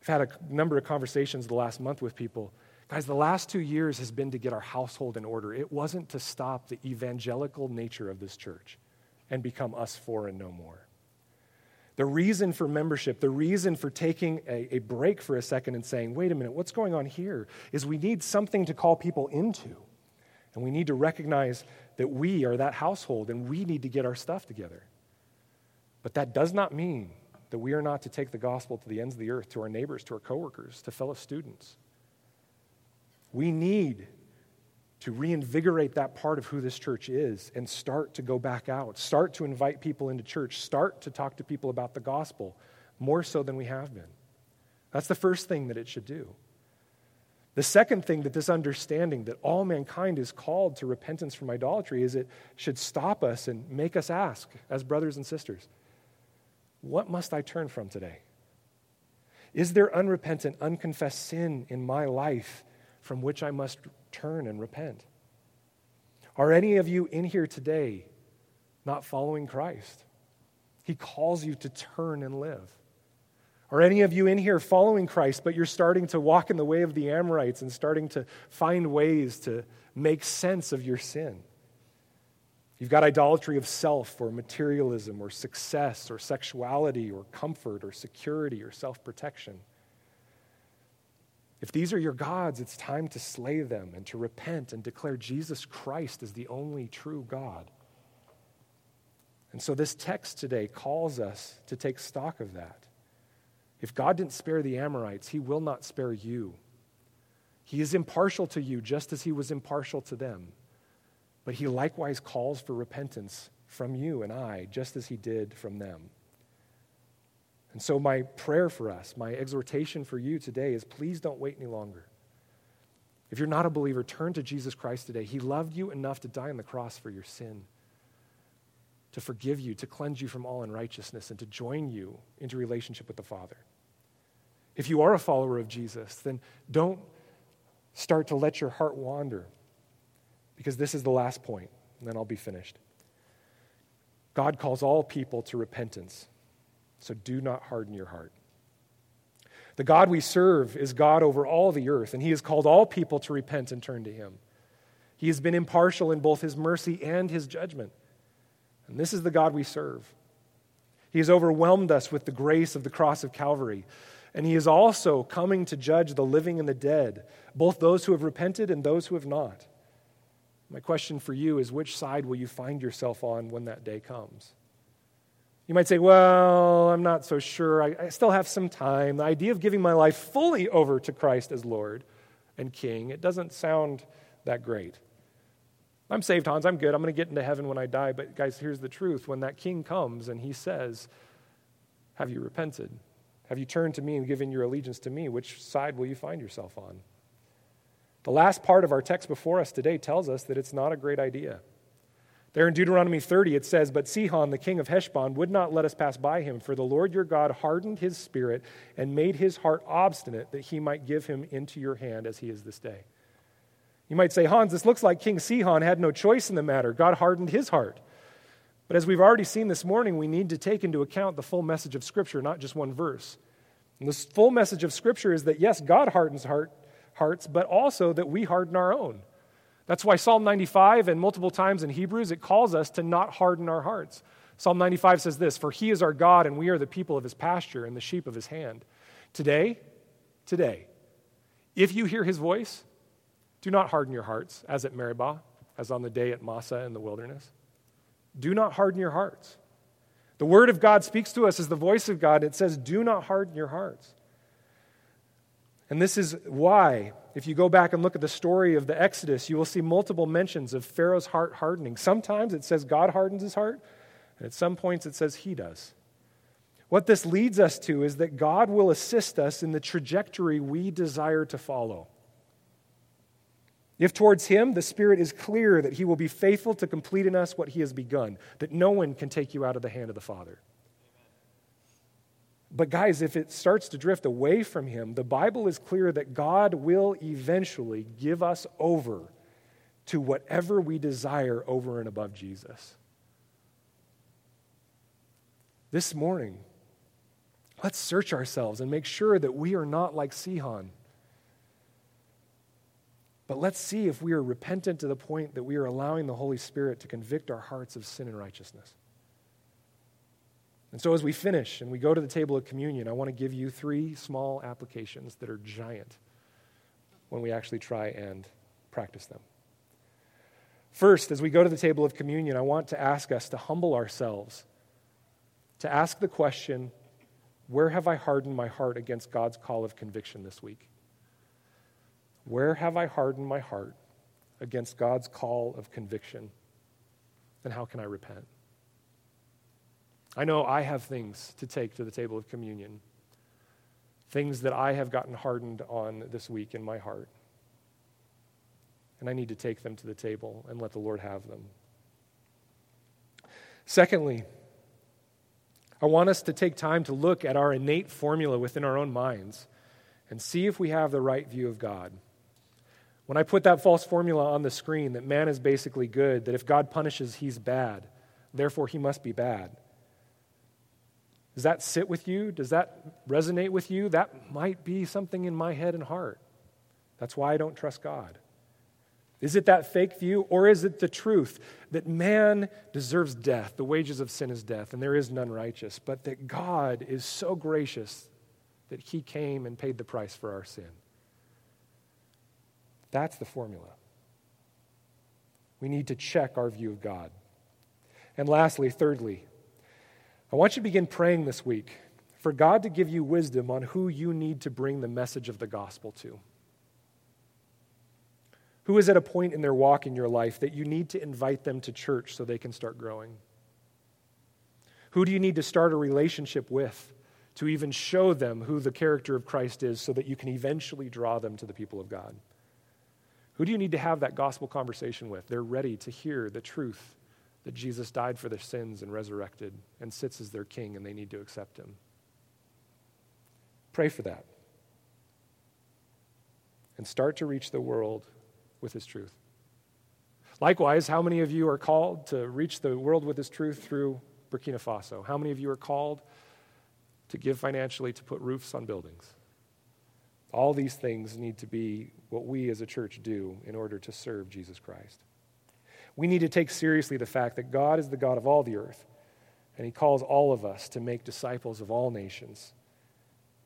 I've had a number of conversations the last month with people. Guys, the last two years has been to get our household in order. It wasn't to stop the evangelical nature of this church and become us four and no more. The reason for membership, the reason for taking a, a, break for a second and saying, wait a minute, what's going on here? Is we need something to call people into. And we need to recognize that we are that household and we need to get our stuff together. But that does not mean that we are not to take the gospel to the ends of the earth, to our neighbors, to our coworkers, to fellow students. We need to reinvigorate that part of who this church is and start to go back out, start to invite people into church, start to talk to people about the gospel more so than we have been. That's the first thing that it should do. The second thing that this understanding that all mankind is called to repentance from idolatry is it should stop us and make us ask, as brothers and sisters, what must I turn from today? Is there unrepentant, unconfessed sin in my life from which I must turn and repent? Are any of you in here today not following Christ? He calls you to turn and live. Are any of you in here following Christ, but you're starting to walk in the way of the Amorites and starting to find ways to make sense of your sin? You've got idolatry of self or materialism or success or sexuality or comfort or security or self protection. If these are your gods, it's time to slay them and to repent and declare Jesus Christ as the only true God. And so this text today calls us to take stock of that. If God didn't spare the Amorites, he will not spare you. He is impartial to you just as he was impartial to them. But he likewise calls for repentance from you and I, just as he did from them. And so, my prayer for us, my exhortation for you today is please don't wait any longer. If you're not a believer, turn to Jesus Christ today. He loved you enough to die on the cross for your sin, to forgive you, to cleanse you from all unrighteousness, and to join you into relationship with the Father. If you are a follower of Jesus, then don't start to let your heart wander, because this is the last point, and then I'll be finished. God calls all people to repentance. So do not harden your heart. The God we serve is God over all the earth, and He has called all people to repent and turn to Him. He has been impartial in both His mercy and His judgment. And this is the God we serve. He has overwhelmed us with the grace of the cross of Calvary. And He is also coming to judge the living and the dead, both those who have repented and those who have not. My question for you is which side will you find yourself on when that day comes? You might say, Well, I'm not so sure. I, I, still have some time. The idea of giving my life fully over to Christ as Lord and King, it doesn't sound that great. I'm saved, Hans. I'm good. I'm going to get into heaven when I die. But, guys, here's the truth. When that King comes and he says, Have you repented? Have you turned to me and given your allegiance to me? Which side will you find yourself on? The last part of our text before us today tells us that it's not a great idea. There in Deuteronomy 30, it says, But Sihon, the king of Heshbon, would not let us pass by him, for the Lord your God hardened his spirit and made his heart obstinate that he might give him into your hand as he is this day. You might say, Hans, this looks like King Sihon had no choice in the matter. God hardened his heart. But as we've already seen this morning, we need to take into account the full message of Scripture, not just one verse. And the full message of Scripture is that, yes, God hardens heart, hearts, but also that we harden our own. That's why Psalm 95 and multiple times in Hebrews it calls us to not harden our hearts. Psalm 95 says this For he is our God, and we are the people of his pasture and the sheep of his hand. Today, today, if you hear his voice, do not harden your hearts, as at Meribah, as on the day at Massah in the wilderness. Do not harden your hearts. The word of God speaks to us as the voice of God. It says, Do not harden your hearts. And this is why, if you go back and look at the story of the Exodus, you will see multiple mentions of Pharaoh's heart hardening. Sometimes it says God hardens his heart, and at some points it says he does. What this leads us to is that God will assist us in the trajectory we desire to follow. If towards him the Spirit is clear that he will be faithful to complete in us what he has begun, that no one can take you out of the hand of the Father. But, guys, if it starts to drift away from him, the Bible is clear that God will eventually give us over to whatever we desire over and above Jesus. This morning, let's search ourselves and make sure that we are not like Sihon. But let's see if we are repentant to the point that we are allowing the Holy Spirit to convict our hearts of sin and righteousness. And so, as we finish and we go to the table of communion, I want to give you three small applications that are giant when we actually try and practice them. First, as we go to the table of communion, I want to ask us to humble ourselves, to ask the question where have I hardened my heart against God's call of conviction this week? Where have I hardened my heart against God's call of conviction? And how can I repent? I know I have things to take to the table of communion, things that I have gotten hardened on this week in my heart. And I need to take them to the table and let the Lord have them. Secondly, I want us to take time to look at our innate formula within our own minds and see if we have the right view of God. When I put that false formula on the screen that man is basically good, that if God punishes, he's bad, therefore he must be bad. Does that sit with you? Does that resonate with you? That might be something in my head and heart. That's why I don't trust God. Is it that fake view, or is it the truth that man deserves death? The wages of sin is death, and there is none righteous, but that God is so gracious that he came and paid the price for our sin? That's the formula. We need to check our view of God. And lastly, thirdly, I want you to begin praying this week for God to give you wisdom on who you need to bring the message of the gospel to. Who is at a point in their walk in your life that you need to invite them to church so they can start growing? Who do you need to start a relationship with to even show them who the character of Christ is so that you can eventually draw them to the people of God? Who do you need to have that gospel conversation with? They're ready to hear the truth that Jesus died for their sins and resurrected and sits as their king, and they need to accept him. Pray for that. And start to reach the world with his truth. Likewise, how many of you are called to reach the world with his truth through Burkina Faso? How many of you are called to give financially to put roofs on buildings? All these things need to be what we as a church do in order to serve Jesus Christ. We need to take seriously the fact that God is the God of all the earth, and He calls all of us to make disciples of all nations